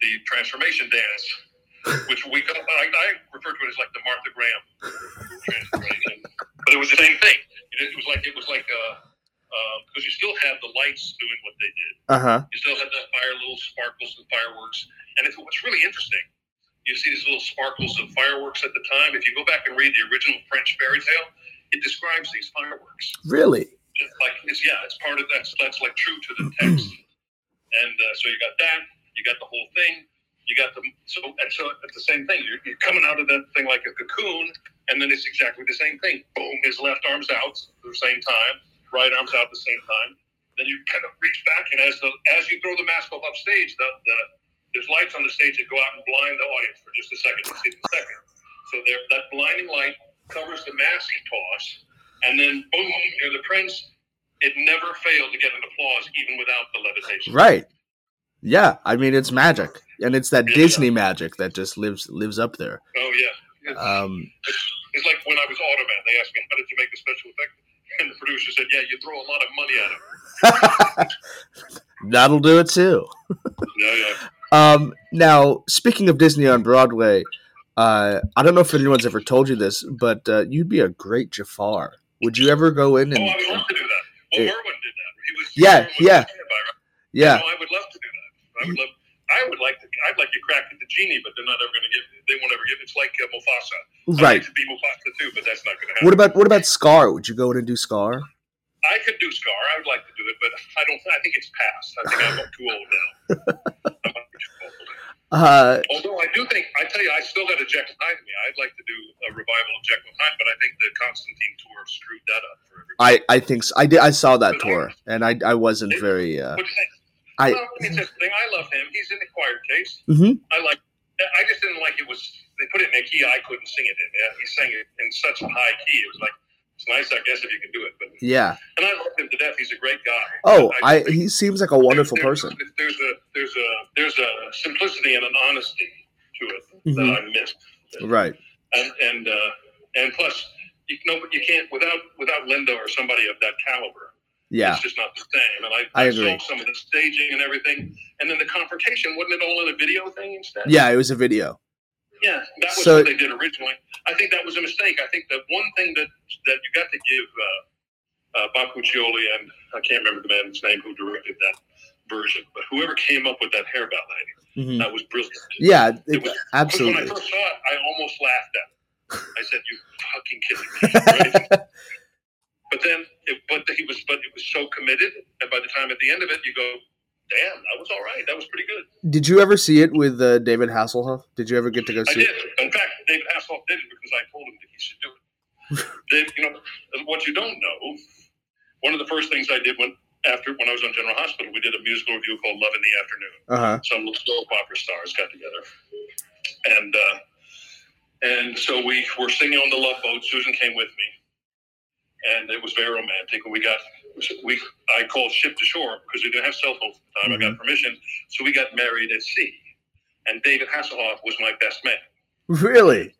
C: the transformation dance, which we call, I, I refer to it as like the Martha Graham transformation, but it was the same thing. It, it was like it was like because you still had the lights doing what they did.
B: Uh huh.
C: You still had the fire, little sparkles and fireworks, and it's what's really interesting. You see these little sparkles of fireworks at the time. If you go back and read the original French fairy tale, it describes these fireworks
B: Really?
C: it's like it's yeah, it's part of that's that's like true to the text. and uh, so you got that, you got the whole thing, you got the so and so it's the same thing. You're, you're coming out of that thing like a cocoon, and then it's exactly the same thing. Boom, his left arm's out at the same time, right arm's out at the same time. Then you kind of reach back, and as the as you throw the mask off upstage, the, the there's lights on the stage that go out and blind the audience for just a second to see the second. So there, that blinding light covers the mask toss, and then boom, you're the prince. It never failed to get an applause, even without the levitation.
B: Right. Yeah. I mean, it's magic, and it's that
C: Yeah.
B: Disney magic that just lives lives up there.
C: Oh yeah. It's,
B: Um,
C: it's, it's like when I was Automan. They asked me, "How did you make the special effect?" And the producer said, "Yeah, you throw a lot of money at him."
B: that'll do it too.
C: Yeah, yeah.
B: Um, now, speaking of Disney on Broadway, uh, I don't know if anyone's ever told you this, but uh, you'd be a great Jafar. Would you ever go in
C: Oh,
B: and?
C: I would love to do that. Well,
B: Yeah.
C: Merwin did that. He was
B: Yeah, yeah.
C: by it.
B: Yeah,
C: No, I would love to do that. I would love. I would like to. I'd like to crack at the genie, but they're not ever going to give. They won't ever give. It's like uh, Mufasa.
B: Right.
C: like to be Mufasa too, but that's not going to happen.
B: What about what about Scar? Would you go in and do Scar?
C: I could do Scar. I would like to do it, but I don't. I think it's past. I think I'm too old now. I'm too old.
B: Uh,
C: Although I do think, I tell you, I still got a Jekyll Hyde in me. I'd like to do a revival of Jekyll Hyde, but I think the Constantine tour screwed that up for everybody.
B: I I think so. I did. I saw that tour, and I I wasn't very. Uh,
C: What do you think?
B: I-
C: well, I it's interesting. I love him. He's an acquired taste.
B: Mhm.
C: I like. I just didn't like it was. They put it in a key I couldn't sing it in. Yeah, he sang it in such a high key. It was like it's nice, I guess, if you can do it. But
B: yeah.
C: and I love him to death. He's a great guy.
B: Oh,
C: just
B: I he seems like a wonderful
C: there's-
B: person.
C: There's a there's a there's a simplicity and an honesty to it
B: Mhm.
C: that I missed.
B: Right.
C: And and uh, and plus, you know, you can't without without Linda or somebody of that caliber.
B: Yeah.
C: It's just not the same. And I,
B: I
C: I,
B: agree.
C: saw some of the staging and everything. And then the confrontation, wasn't it all in a video thing instead?
B: Yeah, it was a video.
C: Yeah, that was
B: So-
C: what they did originally. I think that was a mistake. I think that one thing that that you got to give uh, uh, Bob and I can't remember the man's name who directed that version, but whoever came up with that hair ballet,
B: Mhm.
C: that was brilliant.
B: Yeah, it,
C: It was- Because when I
B: absolutely.
C: first saw it, I almost laughed at it. I said, "You fucking kidding me?" Right? but then, it, but he was, but it was so committed, and by the time at the end of it, you go, "Damn, that was all right. That was pretty good."
B: Did you ever see it with uh, David Hasselhoff? Did you ever get to go see?
C: I
B: see
C: did.
B: it?
C: In fact, David Hasselhoff did it because I told him that he should do it. Dave, you know, what you don't know, one of the first things I did when after when I was on General Hospital, we did a musical review called Love in the Afternoon.
B: Uh huh.
C: Some soap opera stars got together, and uh, and so we were singing on the Love Boat. Susan came with me, and it was very romantic. And we got we I called ship to shore because we didn't have cell phones at the time. I got permission, so we got married at sea. And David Hasselhoff was my best man.
B: Really?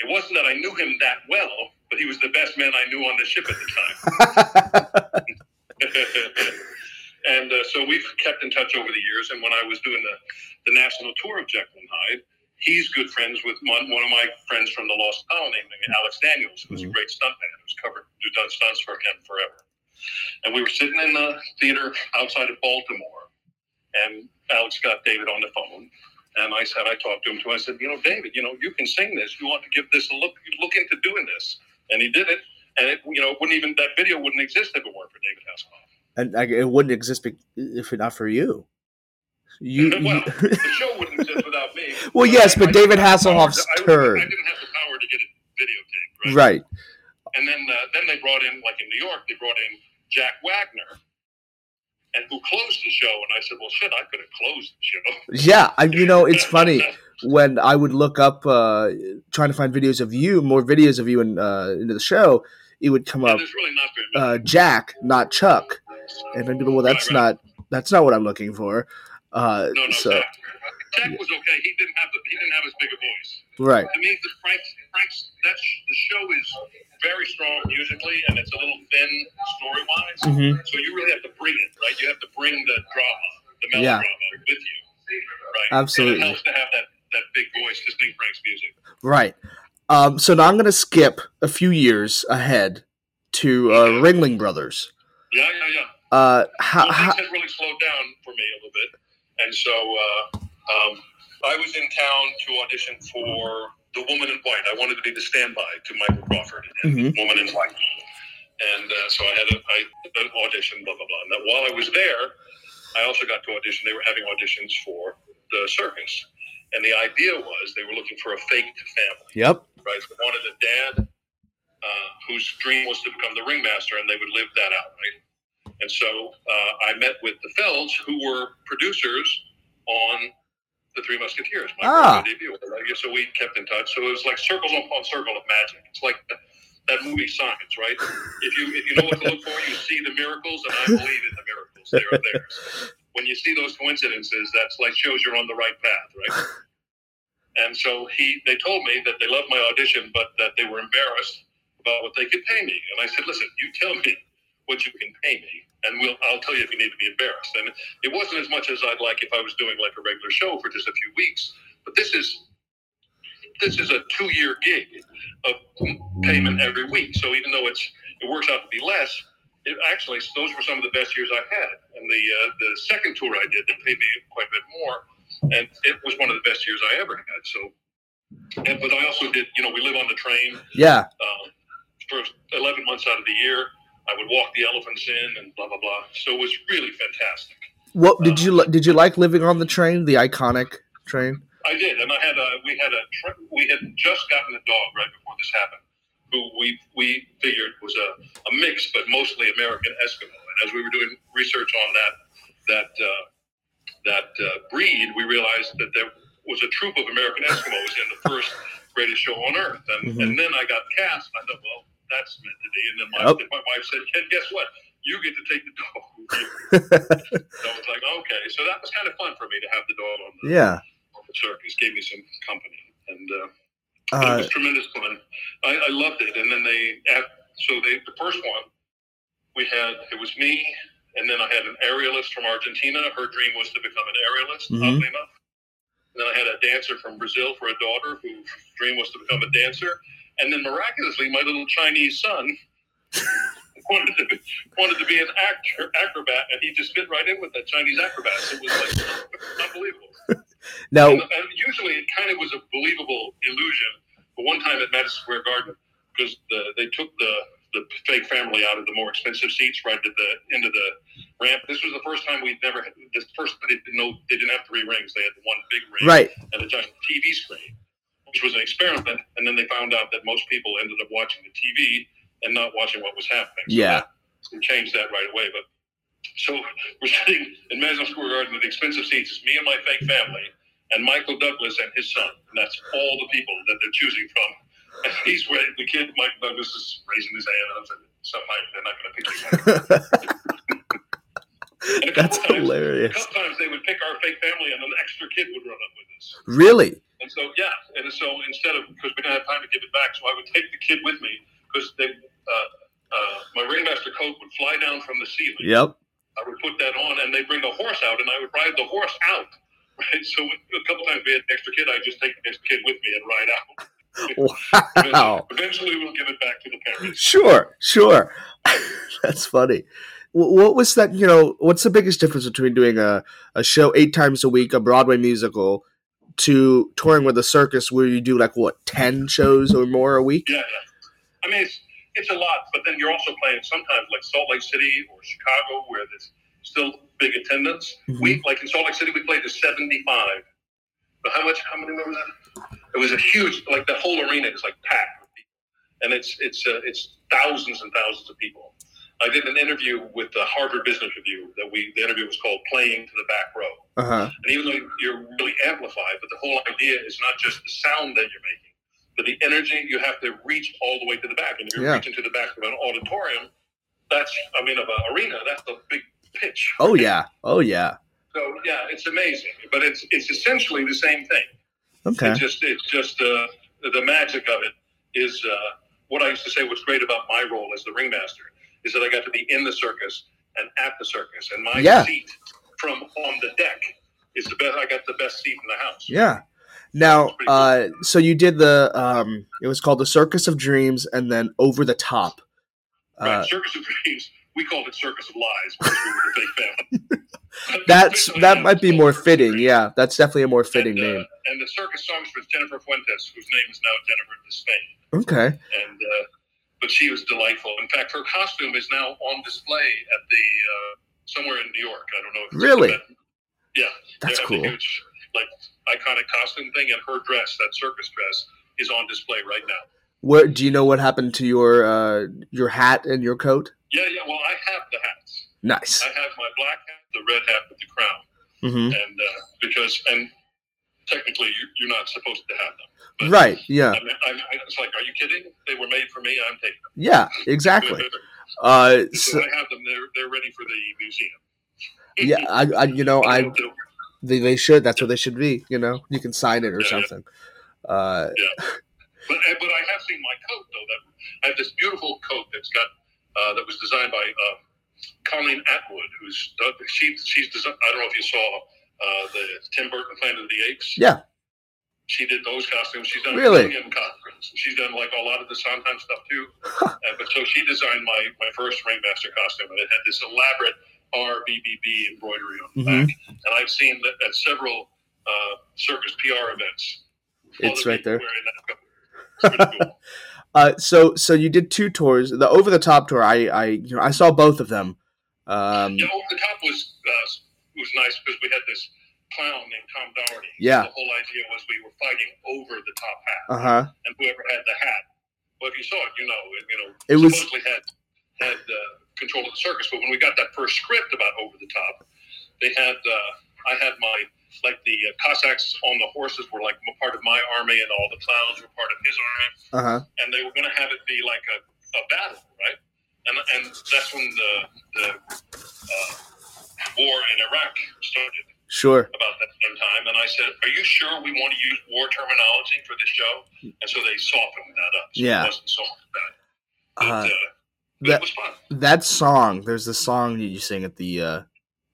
C: It wasn't that I knew him that well, but he was the best man I knew on the ship at the time. and uh, so we've kept in touch over the years. And when I was doing the, the national tour of Jekyll and Hyde, he's good friends with one, one of my friends from the Lost Colony, Alex Daniels, who's
B: Mhm.
C: a great stuntman who's covered, who's done stunts for him forever. And we were sitting in the theater outside of Baltimore, and Alex got David on the phone. And I said, I talked to him too. I said, you know, David, you know, you can sing this. You want to give this a look. Look into doing this. And he did it. And it, you know, it wouldn't even that video wouldn't exist if it weren't for David Hasselhoff.
B: and I, it wouldn't exist if it not for you. You,
C: well,
B: you-
C: the show wouldn't exist without me.
B: Well, yes,
C: I-
B: but
C: I
B: David
C: power
B: Hasselhoff's
C: to- I,
B: turn.
C: I didn't have the power to get it videotaped, right?
B: right.
C: And then, uh, then they brought in, like in New York, they brought in Jack Wagner, and who closed the show. And I said, well, shit, I could have closed the show.
B: Yeah, I, you know, it's funny when I would look up uh, trying to find videos of you, more videos of you in, uh, into the show. It would come
C: Yeah,
B: up
C: really not
B: uh, Jack, not Chuck, and I'd be like, well, that's
C: Right, right.
B: not that's not what I'm looking for. Uh,
C: no, no,
B: so
C: Jack. Jack was okay. He didn't have the he didn't have as big a voice.
B: right,
C: To me, the Frank's Frank's that sh- the show is very strong musically, and it's a little thin story wise.
B: Mhm.
C: So you really have to bring it, right? You have to bring the drama, the
B: Yeah.
C: melodrama with you, right?
B: Absolutely.
C: And it helps to have that that big voice to sing Frank's music.
B: right. Um, so now I'm going to skip a few years ahead to uh, Ringling Brothers.
C: Yeah, yeah, yeah.
B: Uh, how,
C: well,
B: how,
C: things had really slowed down for me a little bit, and so uh, um, I was in town to audition for The Woman in White. I wanted to be the standby to Michael Crawford in
B: Mhm.
C: Woman in White, and uh, so I had a, I, an audition, blah blah blah. And that while I was there, I also got to audition. They were having auditions for the circus, and the idea was they were looking for a faked family
B: yep.
C: right? They wanted a dad uh, whose dream was to become the ringmaster, and they would live that out, right? And so uh, I met with the Felds, who were producers on the Three Musketeers, my
B: Ah.
C: Debut. So we kept in touch. So it was like circles upon circle of magic. It's like that, that movie Signs, right? If you if you know what to look for, you see the miracles, and I believe in the miracles. They are there. When you see those coincidences, that's like shows you're on the right path, right? And so he, they told me that they loved my audition, but that they were embarrassed about what they could pay me. And I said, "Listen, you tell me what you can pay me, and we'll, I'll tell you if you need to be embarrassed." And it wasn't as much as I'd like if I was doing like a regular show for just a few weeks. But this is this is a two-year gig of payment every week. So even though it's it works out to be less, it actually those were some of the best years I've had. And the uh, the second tour I did, they paid me quite a bit more, and it was one of the best years I ever had. So, and, but I also did, you know, we live on the train
B: Yeah.
C: um, for 11 months out of the year. I would walk the elephants in and blah blah blah. So it was really fantastic.
B: What did you li- did you like living on the train, the iconic train?
C: I did, and I had a we had a tr- we had just gotten a dog right before this happened, who we we figured was a, a mix, but mostly American Eskimo. And as we were doing research on that that uh, that uh, breed, we realized that there was a troop of American Eskimos in the first greatest show on earth. And
B: Mhm.
C: and then I got cast. I thought, well, that's meant to be. And then my,
B: Yep.
C: my wife said, guess what? You get to take the dog. so I was like, okay. So that was kind of fun for me to have the dog on the
B: Yeah.
C: on the circus gave me some company, and uh, it
B: Uh,
C: was tremendous fun. I, I loved it. And then they, at, so they, the first one, we had it was me, and then I had an aerialist from Argentina. Her dream was to become an aerialist,
B: Mhm.
C: oddly enough. And then I had a dancer from Brazil for a daughter whose dream was to become a dancer. And then miraculously, my little Chinese son wanted to be, wanted to be an actor, acrobat, and he just fit right in with that Chinese acrobat. It was like unbelievable.
B: Now,
C: And, and usually, it kind of was a believable illusion. But one time at Madison Square Garden, because the, they took the the fake family out of the more expensive seats right at the end of the ramp. This was the first time we'd never had this first. They didn't know they didn't have three rings. They had one big ring
B: right.
C: and a giant TV screen, which was an experiment. And then they found out that most people ended up watching the TV and not watching what was happening. So
B: Yeah.
C: we changed that right away. But so we're sitting in Madison Square Garden with expensive seats. It's me and my fake family, and Michael Douglas and his son. And that's all the people that they're choosing from. And he's ready. The kid, Michael Douglas, is raising his hand, and I'm saying, "Somebody, they're not going to pick you." And
B: That's
C: times,
B: hilarious.
C: Sometimes they would pick our fake family, and an extra kid would run up with us.
B: Really?
C: And so, yeah, and so instead of because we didn't have time to give it back, so I would take the kid with me because they, uh, uh, my ringmaster coat would fly down from the ceiling.
B: Yep.
C: I would put that on, and they'd bring the horse out, and I would ride the horse out. Right. So a couple times we had an extra kid, I'd just take the extra kid with me and ride out.
B: Wow.
C: Eventually, we'll give it back to the parents.
B: Sure, sure. That's funny. What was that? You know, what's the biggest difference between doing a, a show eight times a week, a Broadway musical, to touring with a circus where you do like what ten shows or more a week?
C: Yeah, yeah. I mean, it's it's a lot, but then you're also playing sometimes like Salt Lake City or Chicago, where there's still big attendance.
B: Mhm.
C: We like in Salt Lake City, we played to 75. But how much? How many members? That? It was a huge, like the whole arena is like packed with people, and it's it's uh, it's thousands and thousands of people. I did an interview with the Harvard Business Review that we the interview was called "Playing to the Back Row."
B: Uh huh.
C: And even though you're really amplified, but the whole idea is not just the sound that you're making, but the energy, you have to reach all the way to the back. And if you're
B: Yeah.
C: reaching to the back of an auditorium, that's, I mean, of an arena, that's the big pitch.
B: Oh yeah. Oh yeah.
C: So, yeah, it's amazing. But it's it's essentially the same thing.
B: Okay.
C: It's just, it's just uh, the magic of it is uh, what I used to say was great about my role as the ringmaster is that I got to be in the circus and at the circus. And my
B: Yeah.
C: seat from on the deck is the best. I got the best seat in the house.
B: Yeah. Now, uh, so you did the um, it was called the Circus of Dreams, and then Over the Top.
C: Right,
B: Uh,
C: Circus of Dreams. We called it Circus of Lies because we were the fake family.
B: that's that might be more fitting. Yeah, that's definitely a more fitting
C: and, uh,
B: name.
C: And the circus songstress Jennifer Fuentes, whose name is now Jennifer Despain.
B: Okay.
C: And uh, but she was delightful. In fact, her costume is now on display at the uh, somewhere in New York. I don't know. If
B: Really?
C: at the- yeah,
B: That's cool.
C: Huge, like iconic costume thing, and her dress, that circus dress, is on display right now.
B: Where do you know what happened to your uh, your hat and your coat?
C: Yeah, yeah. Well, I have the hats.
B: Nice.
C: I have my black hat, the red hat with the crown.
B: hmm
C: and uh, because and technically you, you're not supposed to have them. But
B: Right. Yeah.
C: I mean, I, I, it's like, are you kidding? They were made for me. I'm taking them.
B: Yeah. Exactly. Uh,
C: so I have them. They're they're ready for the museum.
B: yeah. I, I. You know. I. They, they should. That's what they should be. You know. You can sign it or
C: Yeah, yeah.
B: something. Uh,
C: But uh, but I have seen my coat though. That I have this beautiful coat that's got uh, that was designed by uh, Colleen Atwood, who's done, she she's designed. I don't know if you saw uh, the Tim Burton Planet of the Apes.
B: Yeah.
C: She did those costumes. She's done
B: Really?
C: a costumes. She's done like a lot of the Sondheim stuff too. Uh, but so she designed my, my first Ringmaster costume, and it had this elaborate RBBB embroidery on the
B: Mhm.
C: back. And I've seen that at several uh, circus PR events.
B: It's right there.
C: It's cool.
B: uh, so so you did two tours. The over the top tour. I I you know I saw both of them. Um,
C: Yeah, over the top was uh, was nice because we had this clown named Tom Doherty.
B: Yeah.
C: The whole idea was we were fighting over the top hat,
B: uh huh.
C: and whoever had the hat. Well, if you saw it, you know, it, you know,
B: It was-
C: supposedly had had uh, control of the circus. But when we got that first script about over the top, they had uh, I had my like the uh, Cossacks on the horses were like part of my army, and all the clowns were part of his army.
B: Uh huh.
C: and they were going to have it be like a, a battle, right? And and that's when the the uh, war in Iraq started
B: Sure.
C: about that same time. And I said, "Are you sure we want to use war terminology for this show?" And so they softened that up. So
B: Yeah.
C: it wasn't so bad. But,
B: Uh,
C: uh,
B: That-
C: was fun.
B: that song there's the song that you sing at the uh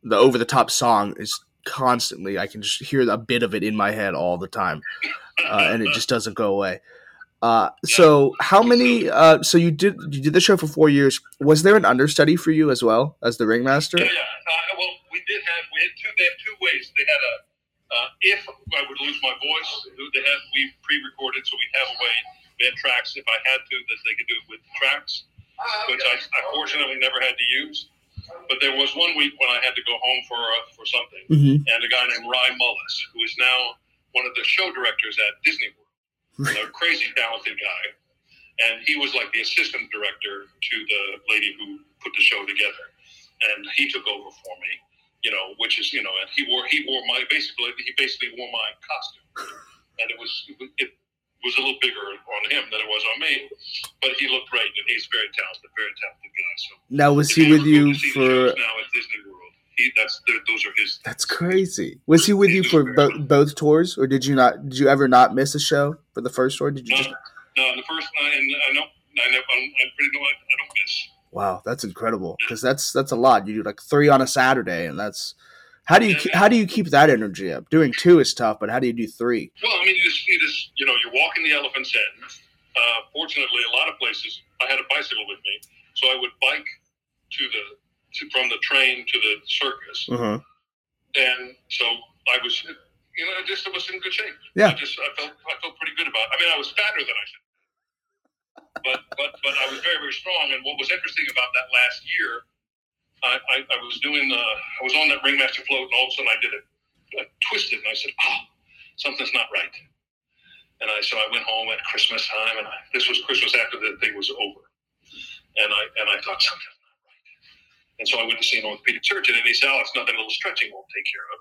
B: the over the top song is constantly i can just hear a bit of it in my head all the time uh, and it just doesn't go away uh so how many uh so you did you did the show for four years was there an understudy for you as well as the ringmaster
C: Yeah, yeah. Uh, well, we did have we had two. They have two ways. They had a uh, if I would lose my voice, they had we pre-recorded, so we have a way. We had tracks if I had to that they could do it with tracks, which I, I fortunately never had to use. But there was one week when I had to go home for uh, for something,
B: mm-hmm.
C: and a guy named Rye Mullis, who is now one of the show directors at Disney World, a crazy talented guy, and he was like the assistant director to the lady who put the show together, and he took over for me, you know, which is you know, and he wore he wore my basically he basically wore my costume, and it was it was a little bigger on him than it was on me, but he looked great, and he's very talented, very talented guy. So.
B: Now was he with you
C: to see the
B: for
C: now at Disney World, he that's those are his.
B: that's crazy was he with you for bo- both tours or did you not did you ever not miss a show for the first tour did you
C: No,
B: just
C: no, the first night, and I know, I know, I'm, I'm pretty no, I, I don't miss.
B: Wow, that's incredible because that's that's a lot. You do like three on a Saturday, and that's how do you how do you keep that energy up? Doing two is tough, but how do you do three?
C: Well, I mean, you just, you just, you know, you're walking the elephant's head. Uh, fortunately, a lot of places, I had a bicycle with me, so I would bike to the to, from the train to the circus,
B: Uh-huh.
C: and so I was, you know, I just I was in good shape.
B: Yeah.
C: I just I felt I felt pretty good about. it. I mean, I was fatter than I should, but but but I was very very strong. And what was interesting about that last year, I I, I was doing uh, I was on that ringmaster float, and all of a sudden I did it, I twisted, and I said, oh, something's not right. And I so I went home at Christmas time, and I, this was Christmas after the thing was over, and I and I thought right. And so I went to see an orthopedic surgeon, and he said, "Oh, it's nothing. A little stretching won't take care of."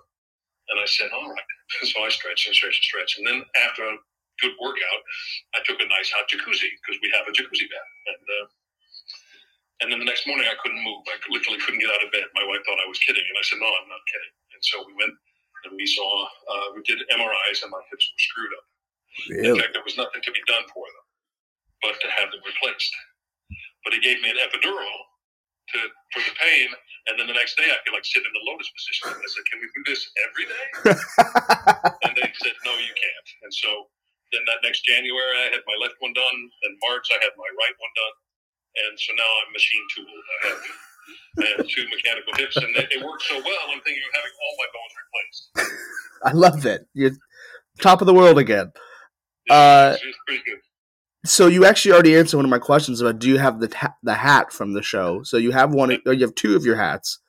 C: And I said, "All right." So I stretched and stretched and stretched, and then after a good workout, I took a nice hot jacuzzi because we have a jacuzzi bath, and uh, and then the next morning I couldn't move. I literally couldn't get out of bed. My wife thought I was kidding, and I said, "No, I'm not kidding." And so we went and we saw, uh, we did MRIs, and my hips were screwed up. In fact, there was nothing to be done for them but to have them replaced. But he gave me an epidural to for the pain, and then the next day I feel like sit in the lotus position. And I said, "Can we do this every day?" and they said, "No, you can't." And so then that next January I had my left one done. Then March I had my right one done, and so now I'm machine tooled. I have I have two mechanical hips, and they, it worked so well. I'm thinking of having all my bones replaced.
B: I love it. You're top of the world again.
C: It's,
B: Uh,
C: it's, it's pretty good.
B: So you actually already answered one of my questions about do you have the ta- the hat from the show? So you have one, or you have two of your hats.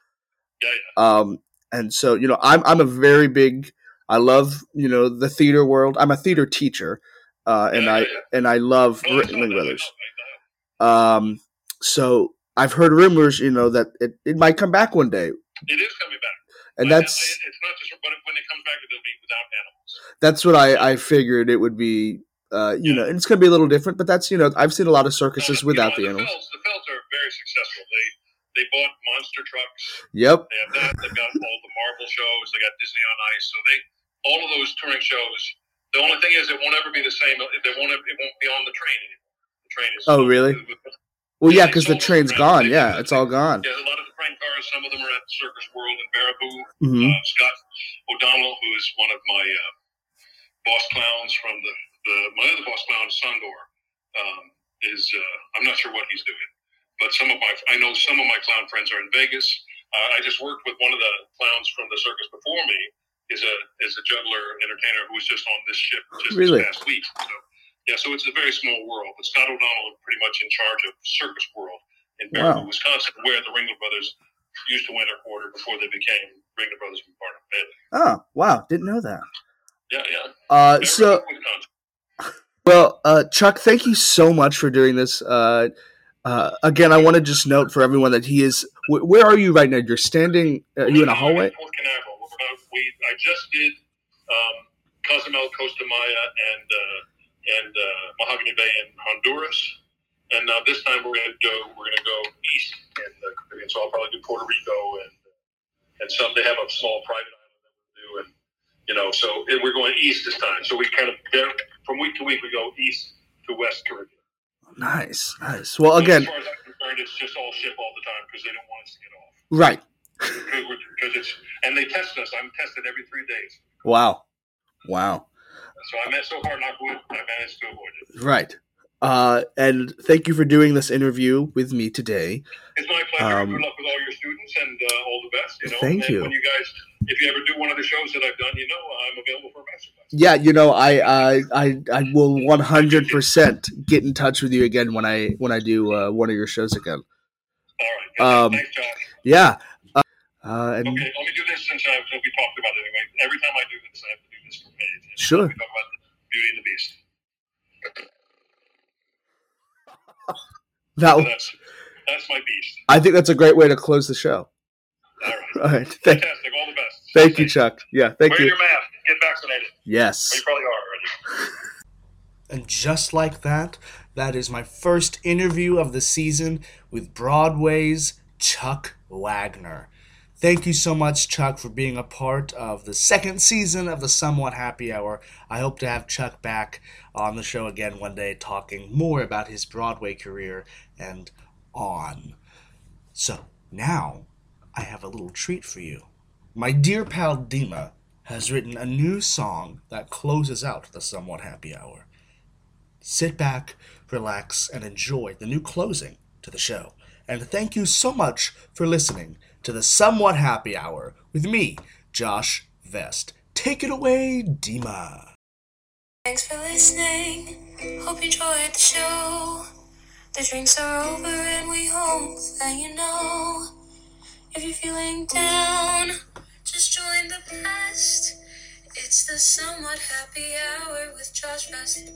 C: Yeah,
B: Um, and so you know, I'm I'm a very big. I love you know the theater world. I'm a theater teacher, uh, and
C: Yeah,
B: I
C: yeah, yeah.
B: and I love
C: Oh, I saw
B: Ring
C: that. I
B: Brothers.
C: know, I know.
B: Um, so I've heard rumors, you know, that it, it might come back one day,
C: It is coming back.
B: and
C: But
B: that's
C: it- it's not just but when it comes back, it'll be without animals.
B: that's what I I figured it would be. Uh, you know, and it's gonna be a little different, but that's you know, I've seen a lot of circuses
C: you
B: without
C: know,
B: the animals.
C: Felds, the Felds are very successful. They they bought monster trucks.
B: Yep.
C: They have that. They've got all the Marvel shows. They got Disney on Ice. So they all of those touring shows. The only thing is, it won't ever be the same. They won't. It won't be on the train anymore. The train is.
B: Oh, really? Well, yeah, because the train's gone. Yeah, it's all gone.
C: Yeah, a lot of the train cars. Some of them are at Circus World in Baraboo.
B: hmm
C: uh, Scott O'Donnell, who is one of my uh, boss clowns from the, the my other boss clown, Sandor, um, is uh, I'm not sure what he's doing, but some of my I know some of my clown friends are in Vegas. Uh, I just worked with one of the clowns from the circus before me. Is a is a juggler entertainer who was just on this ship just
B: Really?
C: this past week. So yeah, so it's a very small world. But Scott O'Donnell is pretty much in charge of Circus World in Baraboo,
B: Wow.
C: Wisconsin, where the Ringling Brothers used to winter quarter before they became Ringling Brothers and Barnum Bailey.
B: Oh, wow, didn't know that.
C: Yeah, yeah.
B: Uh, so
C: Wisconsin.
B: Well, uh, Chuck, thank you so much for doing this. Uh, uh, again, I want to just note for everyone that he is. Wh- where are you right now? You're standing. Are you in a hallway?
C: Port Canaveral. We're about, we I just did um, Cozumel, Costa Maya, and uh, and uh, Mahogany Bay in Honduras. And now this time we're gonna go. We're gonna go east in the Caribbean. So I'll probably do Puerto Rico and and some. They have a small private island that we do, and you know, so we're going east this time. So we kind of from week to week we go east to west Caribbean.
B: Nice, nice. Well,
C: So
B: again,
C: as far as I'm concerned, it's just all ship all the time because they don't want us to get off.
B: Right.
C: Because it's and they test us. I'm tested every three days.
B: Wow. Wow.
C: So I met so far, not wood, I managed to avoid it.
B: Right. Uh, and thank you for doing this interview with me today.
C: It's my pleasure.
B: Um,
C: Good luck with all your students and uh, all the best. You know,
B: Thank
C: and
B: you.
C: When you guys, if you ever do one of the shows that I've done, you know, I'm available for a masterclass.
B: Yeah, you know, I I I, I will one hundred percent get in touch with you again when I when I do uh, one of your shows again.
C: All right.
B: Um,
C: Thanks, Josh.
B: Yeah. Uh, uh, and
C: Okay, let me do this since uh, since we talked about it anyway. Every time I do this, I have to do this for Paige. And
B: Sure.
C: We talk about the Beauty and the Beast.
B: that
C: So that's that's my beast.
B: I think that's a great way to close the show.
C: All right.
B: All right. Thank,
C: Fantastic. All the best.
B: Thank you, Chuck. Yeah. Thank
C: Wear
B: you.
C: your mask. Get vaccinated.
B: Yes.
C: Well, you probably are already.
B: And just like that, that is my first interview of the season with Broadway's Chuck Wagner. Thank you so much, Chuck, for being a part of the second season of the Somewhat Happy Hour. I hope to have Chuck back on the show again one day talking more about his Broadway career and on. So, now I have a little treat for you. My dear pal Dima has written a new song that closes out the Somewhat Happy Hour sit back, relax, and enjoy the new closing to the show. And thank you so much for listening to the Somewhat Happy Hour with me, Josh Vest. Take it away, Dima.
A: Thanks for listening. Hope you enjoyed the show. The drinks are over and we hope that you know. If you're feeling down, just join the past. It's the somewhat happy hour with Josh Best.